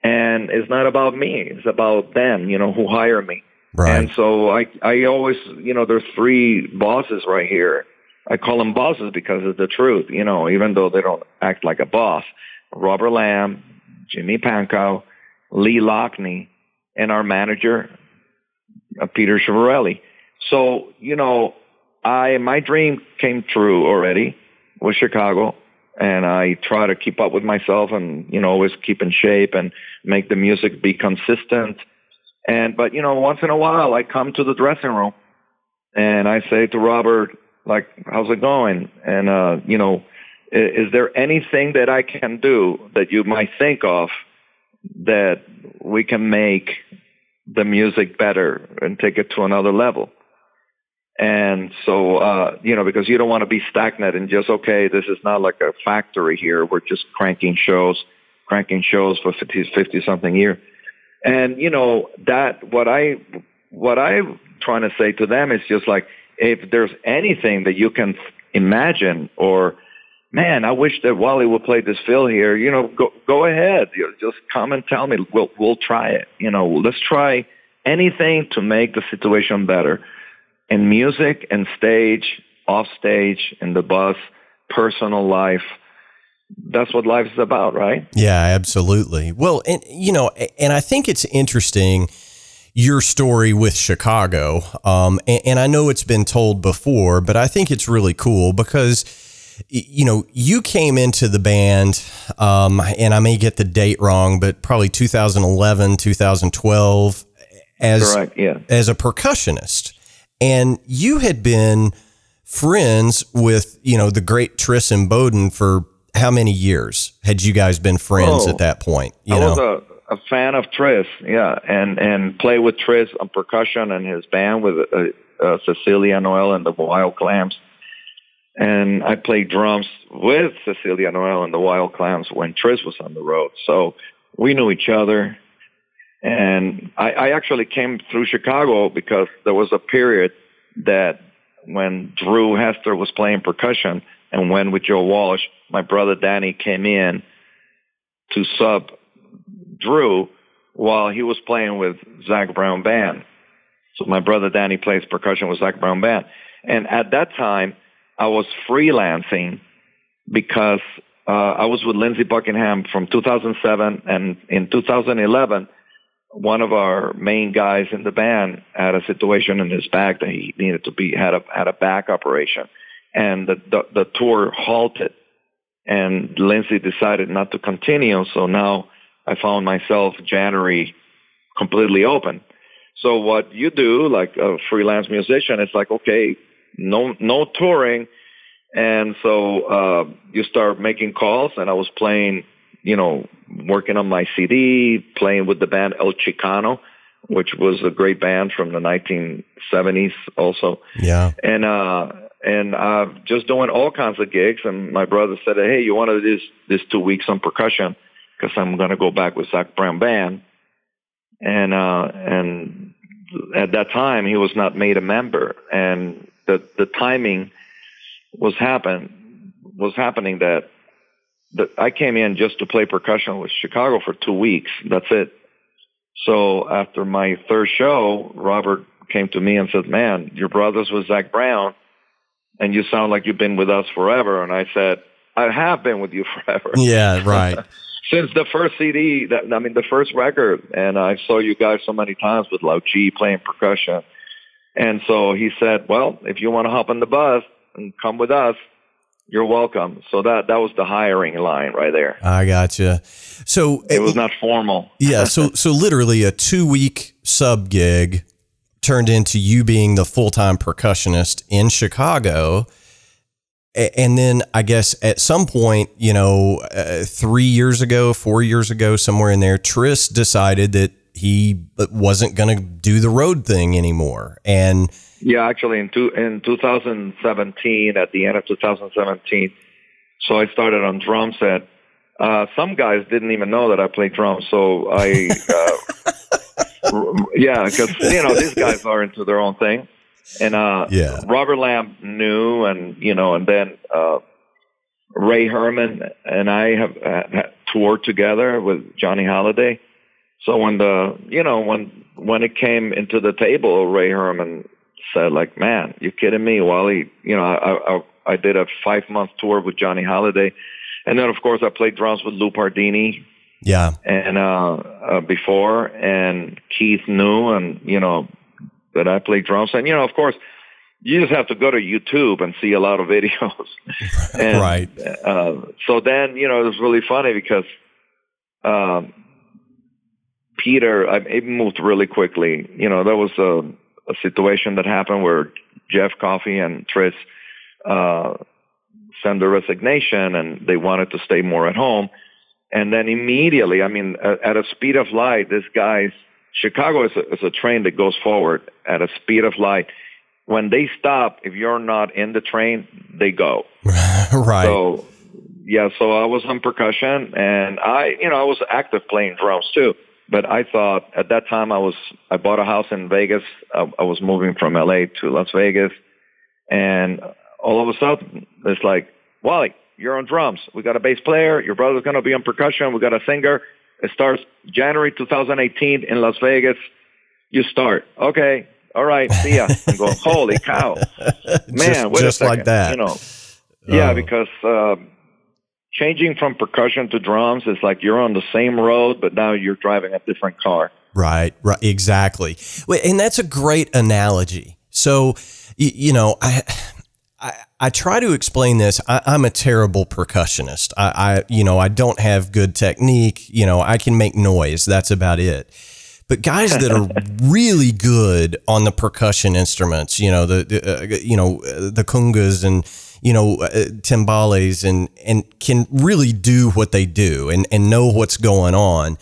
And it's not about me. It's about them, you know, who hire me. Right. And so I, I always, you know, there's three bosses right here. I call them bosses because it's the truth, you know, even though they don't act like a boss. Robert Lamm, Jimmy Pankow, Lee Loughnane, and our manager, uh, Peter Schivarelli. So, you know, I, my dream came true already with Chicago and I try to keep up with myself and, you know, always keep in shape and make the music be consistent. And, but, you know, once in a while I come to the dressing room and I say to Robert, like, how's it going? And, uh, you know, is, is there anything that I can do that you might think of that we can make the music better and take it to another level? And so, uh, you know, because you don't want to be stagnant and just, okay, this is not like a factory here. We're just cranking shows, cranking shows for 50, 50 something year. And, you know, that, what I, what I'm trying to say to them is just like, if there's anything that you can imagine or, man, I wish that Wally would play this fill here, you know, go, go ahead. You know, just come and tell me. We'll, we'll try it. You know, let's try anything to make the situation better in music and stage, off stage, in the bus, personal life. That's what life is about, right? Yeah, absolutely. Well, and you know, and I think it's interesting. your story with Chicago. Um, and, and, I know it's been told before, but I think it's really cool because, you know, you came into the band, um, and I may get the date wrong, but probably 2011, 2012 as, Correct, yeah. as a percussionist. And you had been friends with, you know, the great Tris Imboden for how many years had you guys been friends Oh, at that point? You I know, was a, a fan of Tris, yeah, and and play with Tris on percussion and his band with uh, uh, Cecilia Noel and the Wild Clams, and I played drums with Cecilia Noel and the Wild Clams when Tris was on the road. So we knew each other, I, I actually came through Chicago because there was a period that when Drew Hester was playing percussion and went with Joe Walsh, my brother Danny came in to sub Drew while he was playing with Zac Brown Band. So my brother Danny plays percussion with Zac Brown Band. And at that time, I was freelancing because uh, I was with Lindsey Buckingham from 2007, and in 2011, one of our main guys in the band had a situation in his back that he needed to be had a had a back operation, and the the, the tour halted, and Lindsey decided not to continue. So now I found myself January completely open. So what you do, like a freelance musician, it's like okay, no no touring, and so uh, you start making calls, and I was playing, you know, working on my CD, playing with the band El Chicano, which was a great band from the 1970s, also, yeah. and uh, and uh, just doing all kinds of gigs. And my brother said, "Hey, you want to do this this two weeks on percussion? Because I'm going to go back with Zac Brown Band." And uh, and at that time, he was not made a member, and the the timing was happen was happening that that I came in just to play percussion with Chicago for two weeks. That's it. So after my third show, Robert came to me and said, "Man, your brother's with Zac Brown, and you sound like you've been with us forever." And I said, "I have been with you *laughs* forever." Yeah, right. *laughs* Since the first CD, that I mean, the first record, and I saw you guys so many times with Laudir playing percussion. And so he said, "Well, if you want to hop on the bus and come with us, you're welcome." So that that was the hiring line right there. I gotcha. So It was not formal. yeah, so so *laughs* literally a two week sub gig turned into you being the full time percussionist in Chicago. And then I guess at some point, you know, uh, three years ago, four years ago, somewhere in there, Tris decided that he wasn't going to do the road thing anymore. And Yeah, actually, in two, in 2017, at the end of 2017, so I started on drum set. Uh, some guys didn't even know that I played drums, so I, uh, *laughs* yeah, because you know these guys are into their own thing, and uh, Yeah. Robert Lamm knew, and you know, and then uh, Ray Herrmann and I have uh, toured together with Johnny Hallyday. So when the you know when when it came into the table, Ray Herrmann said like, "Man, you kidding me?" Wally, you know, I I, I did a five month tour with Johnny Hallyday, and then of course I played drums with Lou Pardini yeah, and uh, uh before, and Keith knew, and you know that I played drums, and you know, of course. You just have to go to YouTube and see a lot of *laughs* videos. and, Right. Uh, so then, you know, it was really funny because um, Peter, I, it moved really quickly. You know, there was a, a situation that happened where Jeff Coffey and Tris uh, sent their resignation, and they wanted to stay more at home. And then immediately, I mean, at, at a speed of light, this guy's Chicago is a, is a train that goes forward at a speed of light. When they stop, if you're not in the train, they go. *laughs* right. So yeah, so I was on percussion and I, you know, I was active playing drums too. But I thought at that time I was, I bought a house in Vegas. I, I was moving from LA to Las Vegas. And all of a sudden it's like, Wally, you're on drums. We got a bass player. Your brother's going to be on percussion. We got a singer. It starts January 2018 in Las Vegas. You start. Okay. All right. See ya. *laughs* I'm going, holy cow. Man, just, wait just a second. like that. You know, yeah, Oh. because um, changing from percussion to drums is like you're on the same road, but now you're driving a different car. Right, right, exactly. And that's a great analogy. So, you know, I, I, I try to explain this. I, am a terrible percussionist. I, I, you know, I don't have good technique. You know, I can make noise. That's about it. But guys that are *laughs* really good on the percussion instruments, you know, the, the uh, you know, the congas and you know, uh, timbales and and can really do what they do and and know what's going on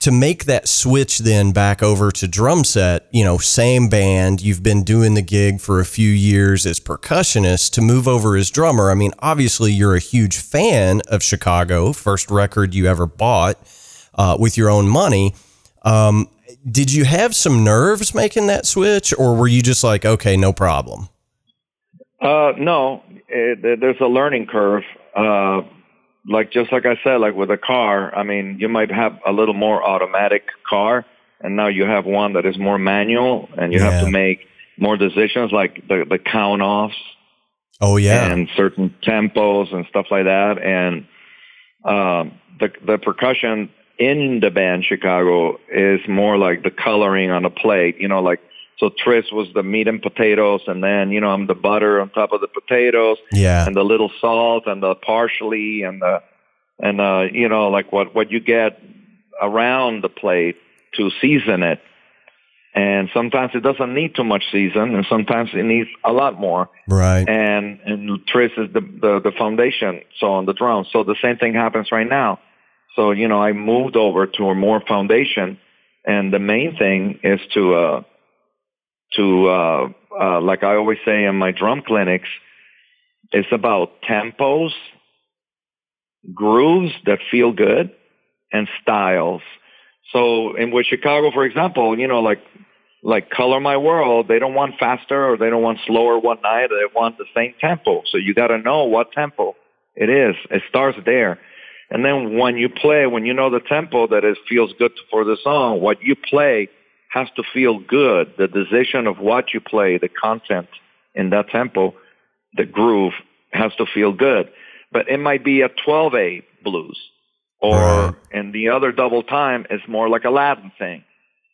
to make that switch then back over to drum set, you know, same band, you've been doing the gig for a few years as percussionist to move over as drummer. I mean, obviously you're a huge fan of Chicago, first record you ever bought uh, with your own money. Um, did you have some nerves making that switch or were you just like, okay, no problem? Uh, no, it, there's a learning curve. Uh, like just like I said, like with a car, I mean, you might have a little more automatic car, and now you have one that is more manual, and you yeah. have to make more decisions, like the the count offs. Oh yeah, and certain tempos and stuff like that, and um, the the percussion in the band Chicago is more like the coloring on a plate. You know, like so Tris was the meat and potatoes, and then you know I'm the butter on top of the potatoes, yeah, and the little salt and the parsley and the and uh, you know like what what you get around the plate to season it. And sometimes it doesn't need too much season, and sometimes it needs a lot more. Right. And and Tris is the the, the foundation, so on the drums. So the same thing happens right now. So you know I moved over to a more foundation, and the main thing is to uh, to, uh, uh, like I always say in my drum clinics, it's about tempos, grooves that feel good, and styles. So in with Chicago, for example, you know, like like Color My World, they don't want faster or they don't want slower one night. They want the same tempo. So you got to know what tempo it is. It starts there. And then when you play, when you know the tempo that it feels good for the song, what you play has to feel good. The decision of what you play, the content in that tempo, the groove has to feel good. But it might be a 12A blues. Or right. in the other double time, it's more like a Latin thing.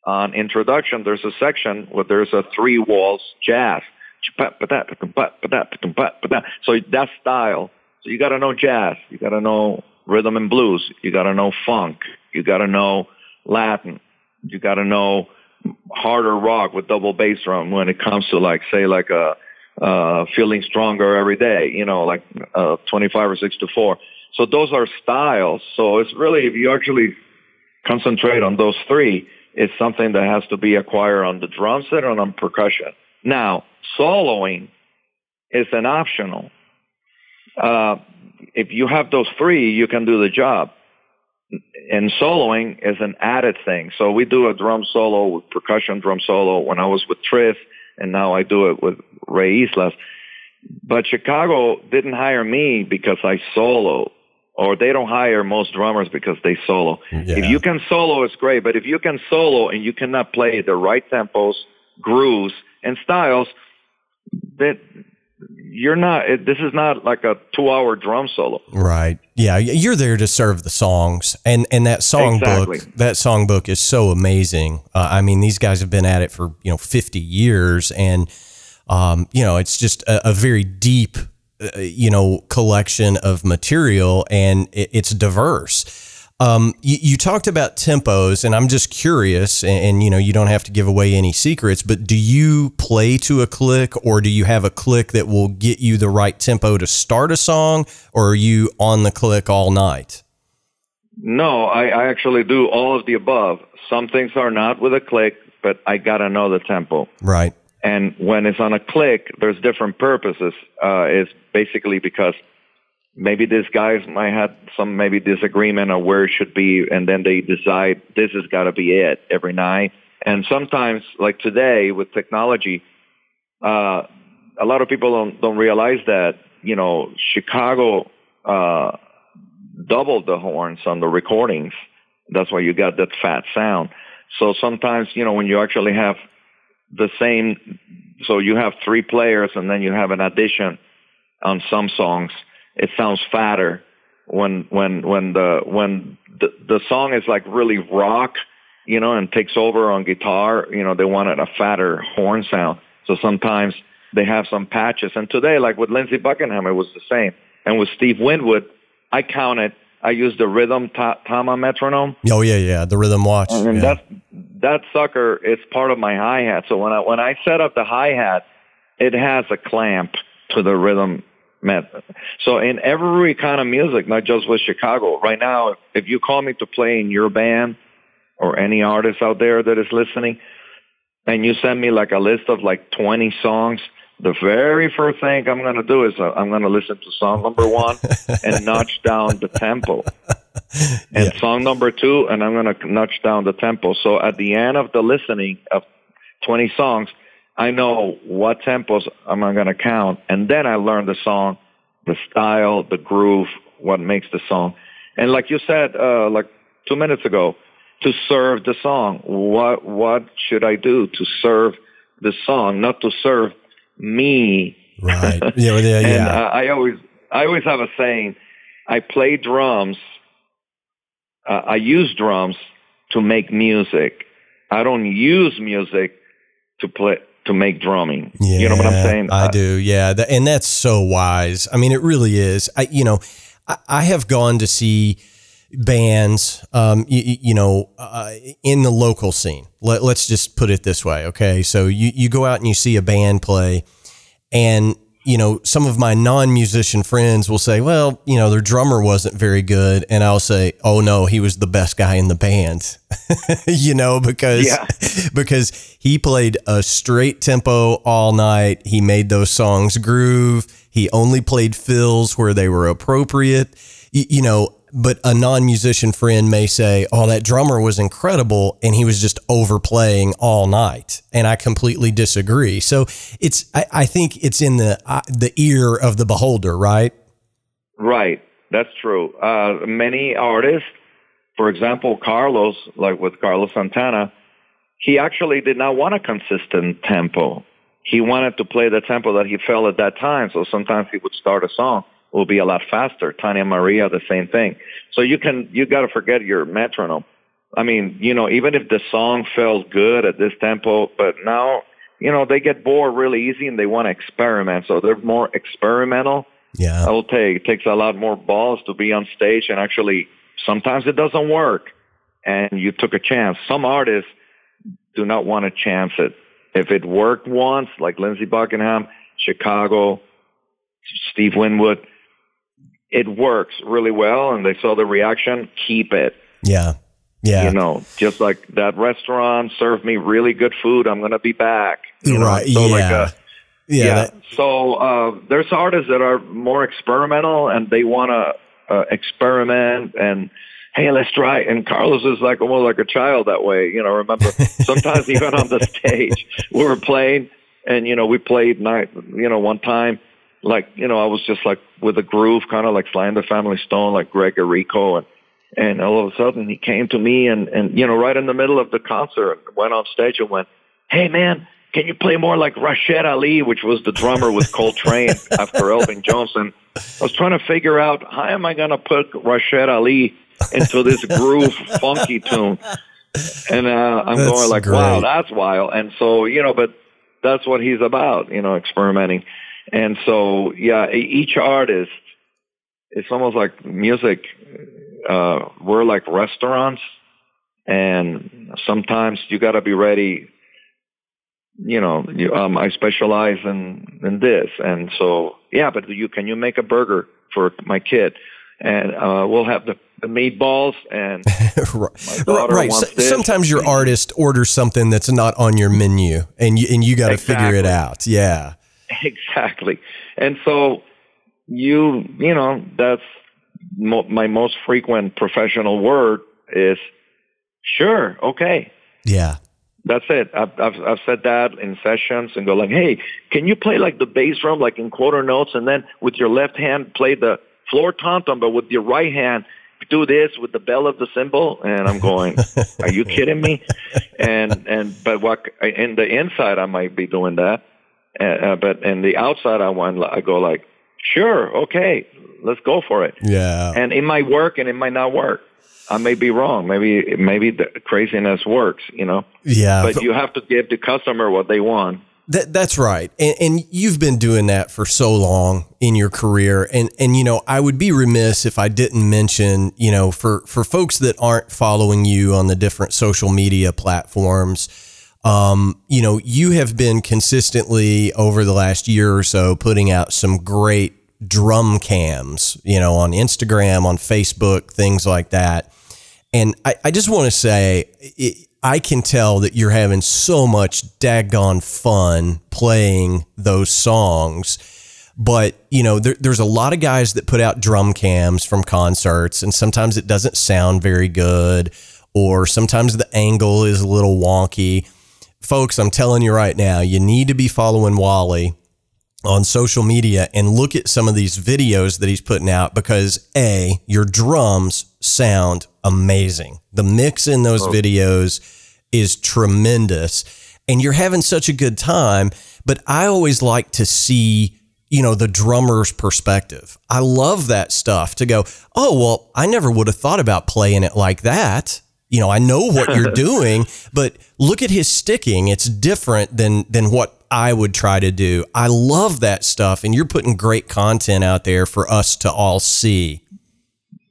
On introduction, there's a section where there's a three walls jazz. So that style. So you got to know jazz. You got to know rhythm and blues. You got to know funk. You got to know Latin. You got to know harder rock with double bass drum when it comes to like say like a uh feeling stronger every day you know like uh 25 or 6 to 4 so those are styles. So it's really if you actually concentrate on those three it's something that has to be acquired on the drum set and on percussion. Now soloing is an optional. Uh if you have those three you can do the job and soloing is an added thing. So we do a drum solo with percussion drum solo when I was with Tris, and now I do it with Ray Yslas. But Chicago didn't hire me because I solo, or they don't hire most drummers because they solo. Yeah. If you can solo, it's great. But if you can solo and you cannot play the right tempos, grooves, and styles, that you're not this is not like a two hour drum solo. Right. Yeah you're there to serve the songs. And and that songbook exactly. that songbook is so amazing. Uh, i mean these guys have been at it for you know 50 years. And um, you know it's just a, a very deep uh, you know collection of material. And it, it's diverse um, you, you, talked about tempos, and I'm just curious, and, and, you know, you don't have to give away any secrets, but do you play to a click, or do you have a click that will get you the right tempo to start a song, or are you on the click all night? No, I, I actually do all of the above. Some things are not with a click, but I gotta know the tempo. Right. And when it's on a click, there's different purposes. Uh, it's basically because maybe these guys might have some maybe disagreement on where it should be, and then they decide this has got to be it every night. And sometimes, like today with technology, uh, a lot of people don't don't realize that you know Chicago uh, doubled the horns on the recordings. That's why you got that fat sound. So sometimes you know when you actually have the same, so you have three players and then you have an addition on some songs it sounds fatter when when when the when the, the song is like really rock, you know, and takes over on guitar, you know, they wanted a fatter horn sound. So sometimes they have some patches. And today, like with Lindsey Buckingham, it was the same. And with Steve Winwood, I counted. I used the rhythm ta- Tama metronome. Oh yeah, yeah, the rhythm watch. And yeah. that that sucker is part of my hi hat. So when I when I set up the hi hat, it has a clamp to the rhythm So in every kind of music, not just with Chicago. Right now, if you call me to play in your band or any artist out there that is listening, and you send me like a list of like 20 songs, the very first thing I'm going to do is uh, I'm going to listen to song number one *laughs* and notch down the tempo. And Yeah. song number two, and I'm going to notch down the tempo. So at the end of the listening of 20 songs, I know what tempos am I going to count, and then I learn the song, the style, the groove, what makes the song. And like you said, uh, like two minutes ago, to serve the song, what what should I do to serve the song, not to serve me? right. *laughs* Yeah, yeah, And yeah. uh, I always I always have a saying: I play drums. Uh, I use drums to make music. I don't use music to play to make drumming. you know what I'm saying? I Uh, do. Yeah, and that's so wise. I mean, it really is. I, you know, I, I have gone to see bands, um, you, you know, uh, in the local scene. Let, let's just put it this way, okay? So you you go out and you see a band play, and you know, some of my non-musician friends will say, "Well, you know, their drummer wasn't very good," and I'll say, "Oh no, he was the best guy in the band." *laughs* you know, because Yeah. *laughs* because he played a straight tempo all night. He made those songs groove. He only played fills where they were appropriate. You know, but a non-musician friend may say, "Oh, that drummer was incredible and he was just overplaying all night." And I completely disagree. So, it's I, I think it's in the uh, the ear of the beholder, right? Right. That's true. Uh, many artists, for example, Carlos, like with Carlos Santana, he actually did not want a consistent tempo. He wanted to play the tempo that he felt at that time. So sometimes he would start a song, will be a lot faster. Tania Maria, the same thing. So you can, you got to forget your metronome. I mean, you know, even if the song feels good at this tempo, but now, you know, they get bored really easy and they want to experiment. So they're more experimental. Yeah. I will take it takes a lot more balls to be on stage and actually sometimes it doesn't work and you took a chance. Some artists do not want to chance it. If it worked once, like Lindsey Buckingham, Chicago, Steve Winwood, it works really well and they saw the reaction, keep it. Yeah. Yeah. You know, just like that restaurant served me really good food, I'm going to be back. You know, right. so yeah. like uh, yeah. yeah. that- so uh, there's artists that are more experimental and they want to uh, experiment and hey, let's try. And Carlos is like almost like a child that way. You know, remember *laughs* sometimes even on the stage we were playing and you know we played night. You know, one time like you know I was just like with a groove, kind of like Sly and the Family Stone, like Greg Errico and. And all of a sudden he came to me and, and, you know, right in the middle of the concert, went on stage and went, Hey man, can you play more like Rashied Ali, which was the drummer with Coltrane *laughs* after Elvin Johnson? I was trying to figure out how am I going to put Rashied Ali into this *laughs* groove funky tune? And uh, I'm That's going like, great. wow, that's wild. And so, you know, but that's what he's about, you know, experimenting. And so, yeah, e- each artist, it's almost like music. Uh, we're like restaurants and sometimes you got to be ready you know you, um i specialize in in this and so yeah but you can you make a burger for my kid and uh we'll have the, the meatballs and *laughs* right. daughter right. wants So- this. sometimes your artist orders something that's not on your menu, and you and you got to figure it out. Yeah. *laughs* exactly and so you you know that's mo- my most frequent professional word is sure okay Yeah. That's it. I've, I've, I've said that in sessions and go like, hey, can you play like the bass drum, like in quarter notes, and then with your left hand play the floor tom-tom, but with your right hand do this with the bell of the cymbal? And I'm going, are you kidding me? *laughs* And and but what in the inside I might be doing that, uh, uh, but in the outside I want I go like, sure, okay, let's go for it. Yeah. And it might work and it might not work. I may be wrong. Maybe maybe the craziness works, you know. Yeah. But you have to give the customer what they want. That, that's right. And, and you've been doing that for so long in your career. And, and, you know, I would be remiss if I didn't mention, you know, for, for folks that aren't following you on the different social media platforms, um, you know, you have been consistently over the last year or so putting out some great drum cams, you know, on Instagram, on Facebook, things like that. And I, I just want to say, it, I can tell that you're having so much daggone fun playing those songs. But, you know, there, there's a lot of guys that put out drum cams from concerts, and sometimes it doesn't sound very good, or sometimes the angle is a little wonky. Folks, I'm telling you right now, you need to be following Wally on social media and look at some of these videos that he's putting out because A, your drums sound amazing. The mix in those oh. videos is tremendous and you're having such a good time. But I always like to see, you know, the drummer's perspective. I love that stuff to go, oh, well, I never would have thought about playing it like that. You know, I know what you're *laughs* doing, but look at his sticking. It's different than than what I would try to do. I love that stuff, and you're putting great content out there for us to all see.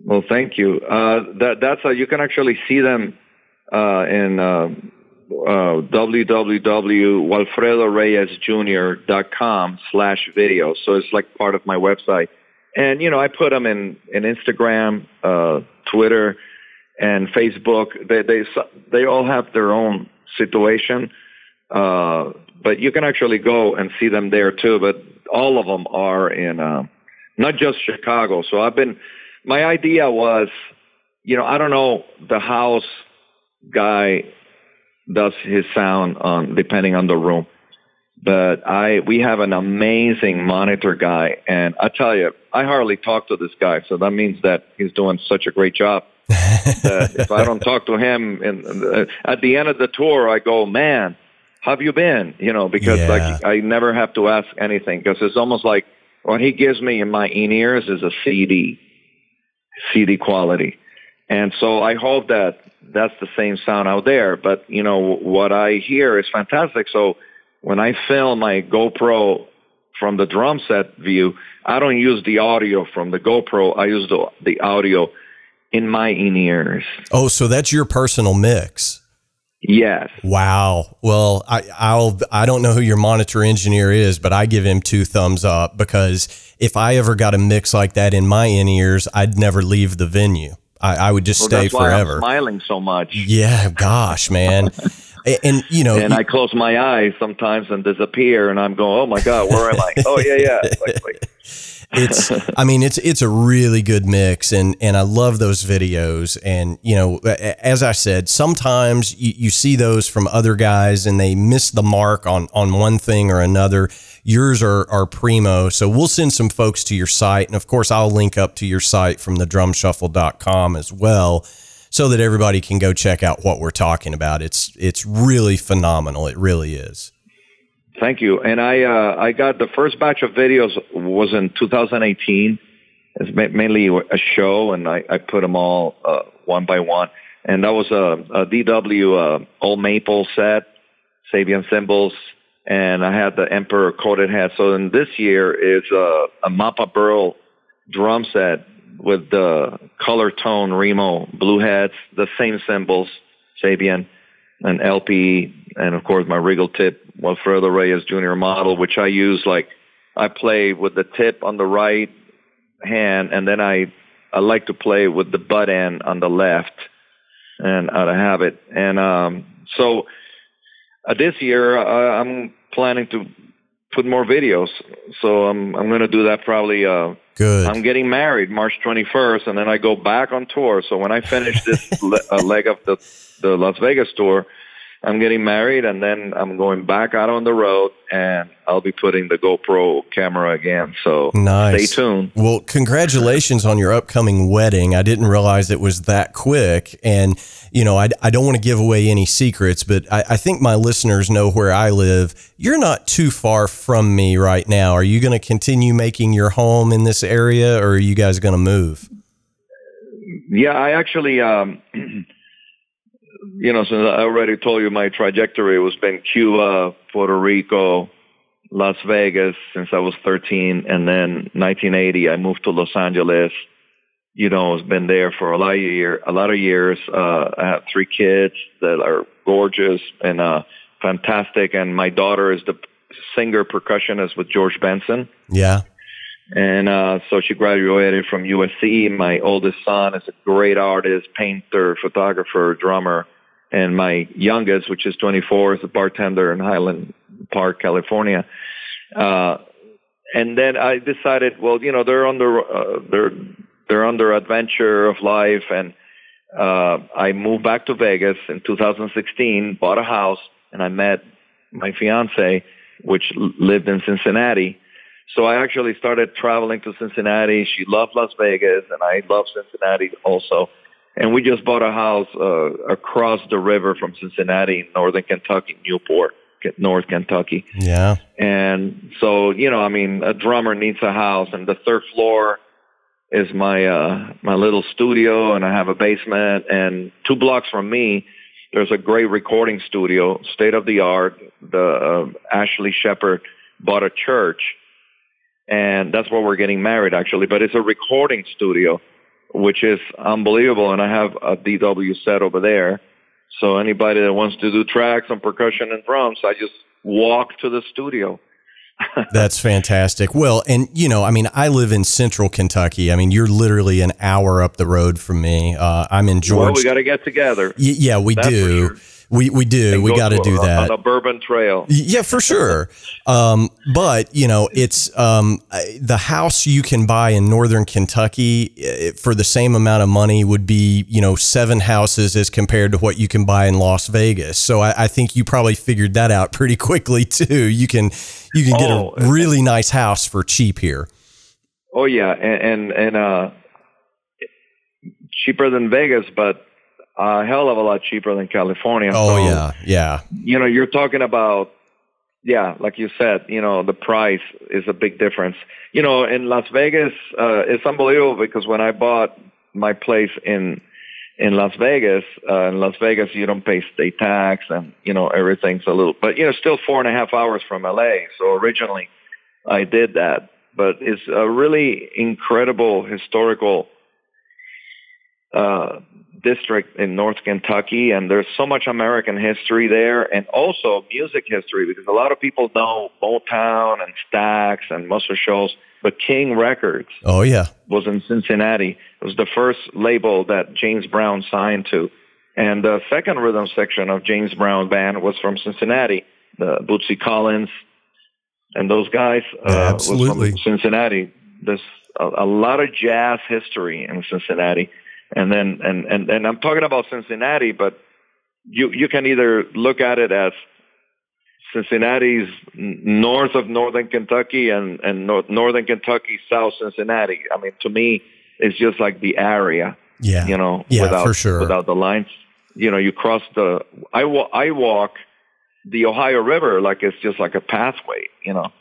Well, thank you. Uh, that that's how you can actually see them uh, in uh, uh, www.walfredoreyesjr.com slash video. So it's like part of my website. And, you know, I put them in, in Instagram, uh, Twitter, and Facebook. They, they, they all have their own situation. Uh, but you can actually go and see them there too. But all of them are in, uh, not just Chicago. So I've been, my idea was, you know, I don't know the house guy does his sound on depending on the room. But I we have an amazing monitor guy, and I tell you, I hardly talk to this guy, so that means that he's doing such a great job. That *laughs* if I don't talk to him, and uh, at the end of the tour, I go, man, how have you been? You know, because yeah. like I never have to ask anything because it's almost like what he gives me in my in ears is a CD, CD quality. And so I hope that that's the same sound out there. But, you know, what I hear is fantastic. So when I film my GoPro from the drum set view, I don't use the audio from the GoPro. I use the, the audio in my in-ears. Oh, so that's your personal mix. Yes. Wow. Well, I, I'll I don't know who your monitor engineer is, but I give him two thumbs up because if I ever got a mix like that in my in ears, I'd never leave the venue. I, I would just well, stay forever. smiling so much. Yeah, gosh, man. *laughs* and, and, you know, and I close my eyes sometimes and disappear, and I'm going, "Oh my god, where am I?" *laughs* oh yeah, yeah. Like, like. *laughs* it's i mean it's it's a really good mix and and i love those videos and you know as i said sometimes you, you see those from other guys and they miss the mark on on one thing or another Yours are, are primo. So we'll send some folks to your site. And of course, I'll link up to your site from the drumshuffle.com as well so that everybody can go check out what we're talking about. It's it's really phenomenal. It really is. Thank you. And I uh, I got the first batch of videos was in 2018. It's mainly a show, and I, I put them all uh, one by one. And that was a, a DW uh, old maple set, Sabian cymbals, and I had the Emperor coated hat. So in this year is a, a Mapa Burl drum set with the color tone Remo blue heads, the same cymbals, Sabian, and LP, and of course my Regal tip, Walfredo Reyes Jr. model, which I use like I play with the tip on the right hand, and then I I like to play with the butt end on the left, and out of habit, and um, so uh, this year uh, I'm planning to put more videos, so I'm I'm going to do that probably. Uh, Good. I'm getting married March 21st, and then I go back on tour. So when I finish this *laughs* le- uh, leg of the the Las Vegas tour, I'm getting married, and then I'm going back out on the road, and I'll be putting the GoPro camera again. So nice. stay tuned. Well, congratulations on your upcoming wedding. I didn't realize it was that quick, and you know, I, I don't want to give away any secrets, but I, I think my listeners know where I live. You're not too far from me right now. Are you going to continue making your home in this area, or are you guys going to move? Yeah, I actually. Um, *clears throat* you know, since I already told you my trajectory was been Cuba, Puerto Rico, Las Vegas since I was 13, and then 1980 I moved to Los Angeles. You know, I've been there for a lot of year, a lot of years. Uh, I have three kids that are gorgeous and uh, fantastic, and my daughter is the singer percussionist with George Benson. Yeah. And uh, so she graduated from USC. My oldest son is a great artist, painter, photographer, drummer. And my youngest, which is 24, is a bartender in Highland Park, California. Uh, and then I decided, well, you know, they're under uh, they're they're under adventure of life, and uh, I moved back to Vegas in 2016, bought a house, and I met my fiance, which lived in Cincinnati so I actually started traveling to Cincinnati. She loved Las Vegas, and I love Cincinnati also. And we just bought a house uh, across the river from Cincinnati in northern Kentucky, Newport, North Kentucky. Yeah. And so, you know, I mean, a drummer needs a house, and the third floor is my uh, my little studio, and I have a basement. And two blocks from me, there's a great recording studio, state of the art. The uh, Ashley Shepard bought a church and that's where we're getting married actually. But it's a recording studio, which is unbelievable, and I have a DW set over there. So anybody that wants to do tracks and percussion and drums, I just walk to the studio. *laughs* That's fantastic. Well, and you know, I mean, I live in central Kentucky. I mean, you're literally an hour up the road from me. Uh, I'm in Georgia. Well, we got to get together. Y- yeah, we That's do. We we do. we got to do that on the Bourbon Trail. Yeah, for sure. um, but you know, it's um, the house you can buy in northern Kentucky for the same amount of money would be you know seven houses as compared to what you can buy in Las Vegas. So I, I think you probably figured that out pretty quickly *laughs* too. You can you can get oh, a really nice house for cheap here. Oh yeah, and and, and uh, cheaper than Vegas, but a hell of a lot cheaper than California. Oh so, yeah, yeah. You know, you're talking about yeah, like you said, you know, the price is a big difference. You know, in Las Vegas, uh, it's unbelievable because when I bought my place in in Las Vegas, uh, in Las Vegas, you don't pay state tax, and you know everything's a little, but you know, still four and a half hours from LA. So originally, I did that, but it's a really incredible historical uh, district in North Kentucky, and there's so much American history there, and also music history because a lot of people know Motown and Stax and Muscle Shoals, but King Records. Oh yeah, was in Cincinnati. It was the first label that James Brown signed to, and the second rhythm section of James Brown band was from Cincinnati. The Bootsy Collins and those guys uh, absolutely was from Cincinnati. There's a, a lot of jazz history in Cincinnati and then and and and I'm talking about Cincinnati, but you you can either look at it as Cincinnati's north of northern Kentucky and and north, northern Kentucky south Cincinnati. I mean, to me, it's just like the area. Yeah, you know, yeah, without, for sure. Without the lines, you know, you cross the. I walk. I walk the Ohio River like it's just like a pathway. You know.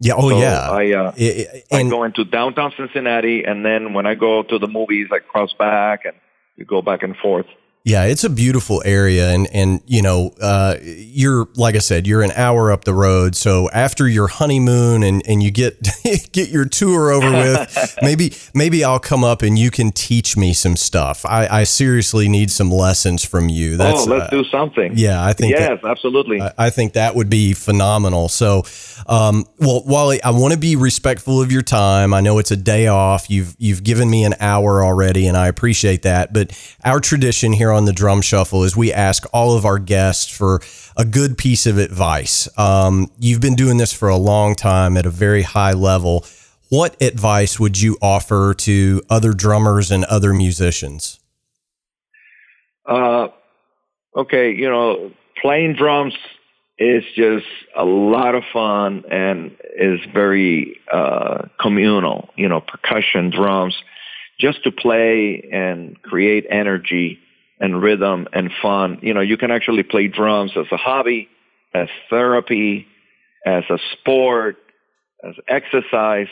Yeah. Oh, so yeah. I uh, it, and, I go into downtown Cincinnati, and then when I go to the movies, I cross back, and you go back and forth. Yeah, it's a beautiful area, and and you know, uh, you're like I said, you're an hour up the road. So after your honeymoon and and you get *laughs* get your tour over with, *laughs* maybe maybe I'll come up and you can teach me some stuff. I, I seriously need some lessons from you. That's, oh, let's uh, do something. Yeah, I think yes, that, absolutely. I, I, think that would be phenomenal. So, um, well, Wally, I want to be respectful of your time. I know it's a day off. You've you've given me an hour already, and I appreciate that. But our tradition here on the drum shuffle is we ask all of our guests for a good piece of advice. Um, you've been doing this for a long time at a very high level. What advice would you offer to other drummers and other musicians? Uh, okay, you know, playing drums is just a lot of fun and is very uh, communal. You know, percussion, drums, just to play and create energy and rhythm and fun. You know, you can actually play drums as a hobby, as therapy, as a sport, as exercise.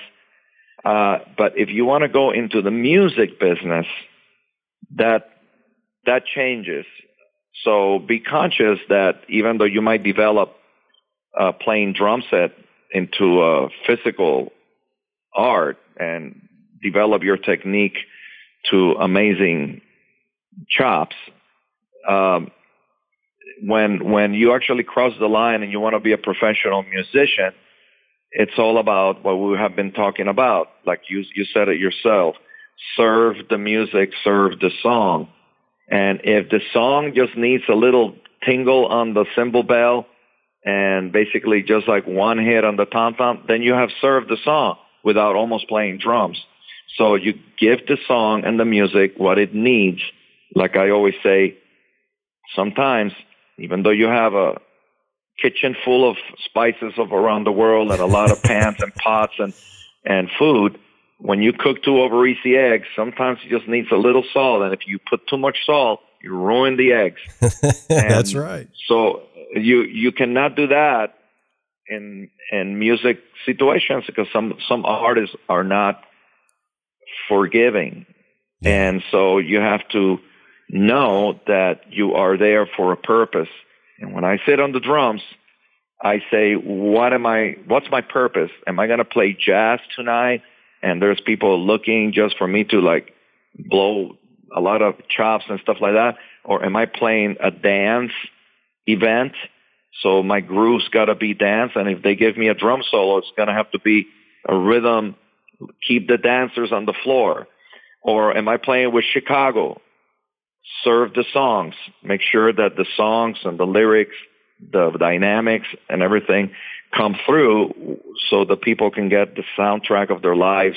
Uh, but if you want to go into the music business, that that changes. So be conscious that even though you might develop a playing drum set into a physical art and develop your technique to amazing chops, um, when when you actually cross the line and you want to be a professional musician, it's all about what we have been talking about. Like you you said it yourself. Serve the music, serve the song. And if the song just needs a little tingle on the cymbal bell and basically just like one hit on the tom tom, then you have served the song without almost playing drums. So you give the song and the music what it needs. Like I always say, sometimes even though you have a kitchen full of spices of around the world and a lot of pans and pots and and food, when you cook two over easy eggs, sometimes it just needs a little salt. And if you put too much salt, you ruin the eggs. *laughs* That's right. So you you cannot do that in in music situations because some some artists are not forgiving, yeah. and so you have to know that you are there for a purpose. And when I sit on the drums, I say, "What am I? What's my purpose? Am I going to play jazz tonight?" and there's people looking just for me to like blow a lot of chops and stuff like that? Or am I playing a dance event? So my groove's got to be dance. And if they give me a drum solo, it's going to have to be a rhythm, keep the dancers on the floor. Or am I playing with Chicago? Serve the songs. Make sure that the songs and the lyrics, the dynamics and everything come through so the people can get the soundtrack of their lives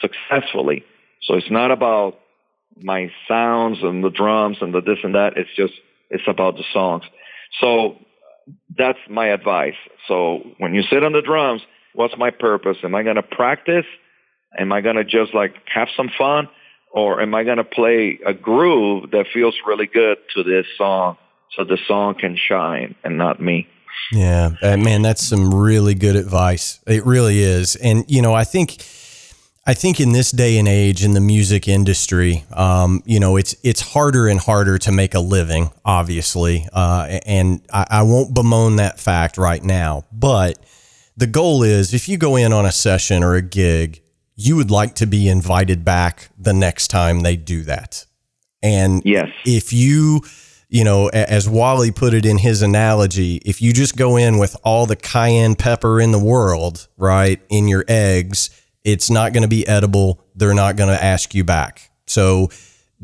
successfully. So it's not about my sounds and the drums and the this and that. It's just, it's about the songs. So that's my advice. So when you sit on the drums, what's my purpose? Am I going to practice? Am I going to just like have some fun? Or am I going to play a groove that feels really good to this song so the song can shine and not me? Yeah, uh, man, that's some really good advice. It really is, and you know, I think, I think in this day and age in the music industry, um, you know, it's it's harder and harder to make a living, obviously, uh, and I, I won't bemoan that fact right now. But the goal is, if you go in on a session or a gig, you would like to be invited back the next time they do that. And yes, if you you know, as Wally put it in his analogy, if you just go in with all the cayenne pepper in the world, right, in your eggs, it's not going to be edible. They're not going to ask you back. So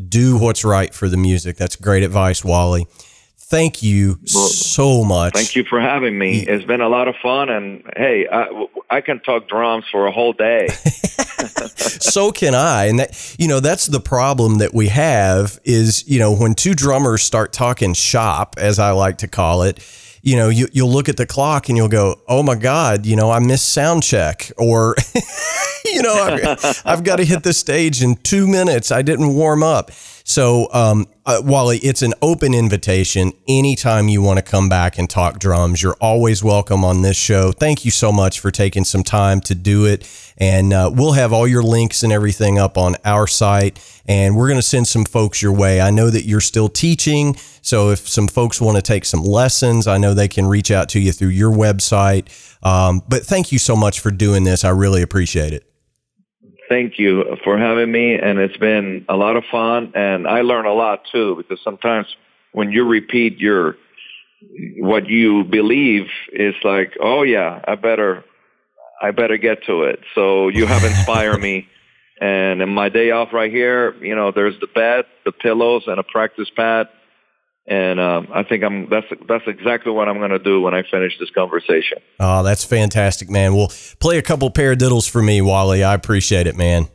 do what's right for the music. That's great advice, Wally. Thank you well, so much. Thank you for having me. It's been a lot of fun. And hey, I, I can talk drums for a whole day. *laughs* so can I. And that, you know, that's the problem that we have is, you know, when two drummers start talking shop, as I like to call it, you know, you, you'll look at the clock and you'll go, oh my God, you know, I missed sound check. Or, *laughs* you know, I've, I've got to hit the stage in two minutes. I didn't warm up. So, um, uh, Wally, it's an open invitation. Anytime you want to come back and talk drums, you're always welcome on this show. Thank you so much for taking some time to do it. And uh, we'll have all your links and everything up on our site. And we're going to send some folks your way. I know that you're still teaching. So if some folks want to take some lessons, I know they can reach out to you through your website. Um, but thank you so much for doing this. I really appreciate it thank you for having me, and it's been a lot of fun, and I learn a lot too because sometimes when you repeat your what you believe is like, oh yeah, I better I better get to it. So you have inspired me. And in my day off right here, you know, there's the bed, the pillows, and a practice pad and um, I think I'm that's that's exactly what I'm going to do when I finish this conversation. Oh, that's fantastic, man. Well, play a couple paradiddles for me, Wally. I appreciate it, man.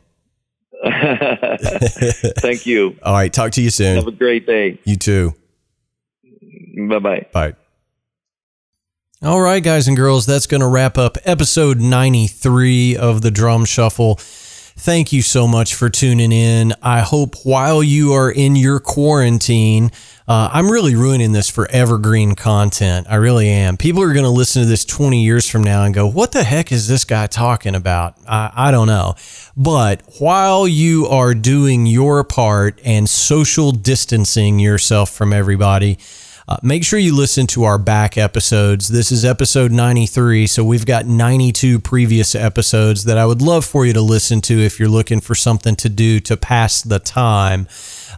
*laughs* Thank you. *laughs* All right, talk to you soon. Have a great day. You too. Bye bye. Bye. All right, guys and girls, that's going to wrap up episode 93 of the Drum Shuffle. Thank you so much for tuning in. I hope while you are in your quarantine, uh, I'm really ruining this for evergreen content. I really am. People are going to listen to this 20 years from now and go, What the heck is this guy talking about? I, I don't know. But while you are doing your part and social distancing yourself from everybody, uh, make sure you listen to our back episodes. This is episode 93, so we've got 92 previous episodes that I would love for you to listen to if you're looking for something to do to pass the time.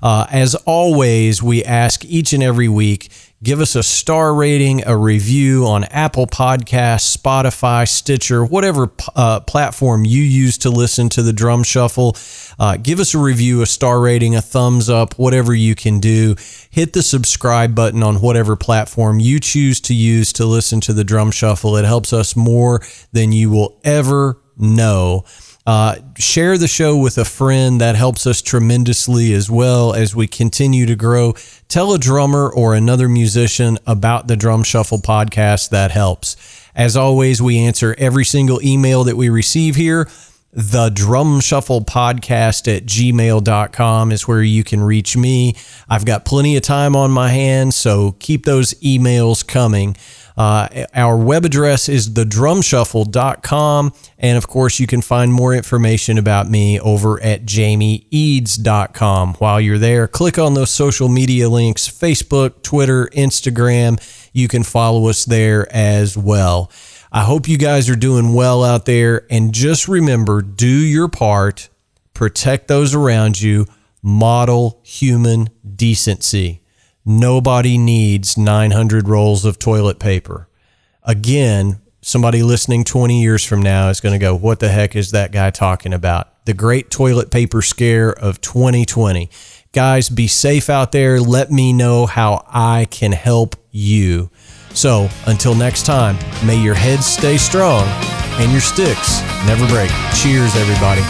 Uh, as always, we ask each and every week give us a star rating, a review on Apple Podcasts, Spotify, Stitcher, whatever uh, platform you use to listen to the Drum Shuffle. Uh, give us a review, a star rating, a thumbs up, whatever you can do. Hit the subscribe button on whatever platform you choose to use to listen to the Drum Shuffle. It helps us more than you will ever know. Uh, share the show with a friend. That helps us tremendously as well as we continue to grow. Tell a drummer or another musician about the Drum Shuffle podcast. That helps. As always, we answer every single email that we receive here. The Drum Shuffle Podcast at gmail.com is where you can reach me. I've got plenty of time on my hands, so keep those emails coming. Uh, our web address is thedrumshuffle.com. And of course, you can find more information about me over at jamieeads.com. While you're there, click on those social media links Facebook, Twitter, Instagram. You can follow us there as well. I hope you guys are doing well out there. And just remember do your part, protect those around you, model human decency. Nobody needs 900 rolls of toilet paper. Again, somebody listening 20 years from now is going to go, What the heck is that guy talking about? The great toilet paper scare of 2020. Guys, be safe out there. Let me know how I can help you. So until next time, may your heads stay strong and your sticks never break. Cheers, everybody.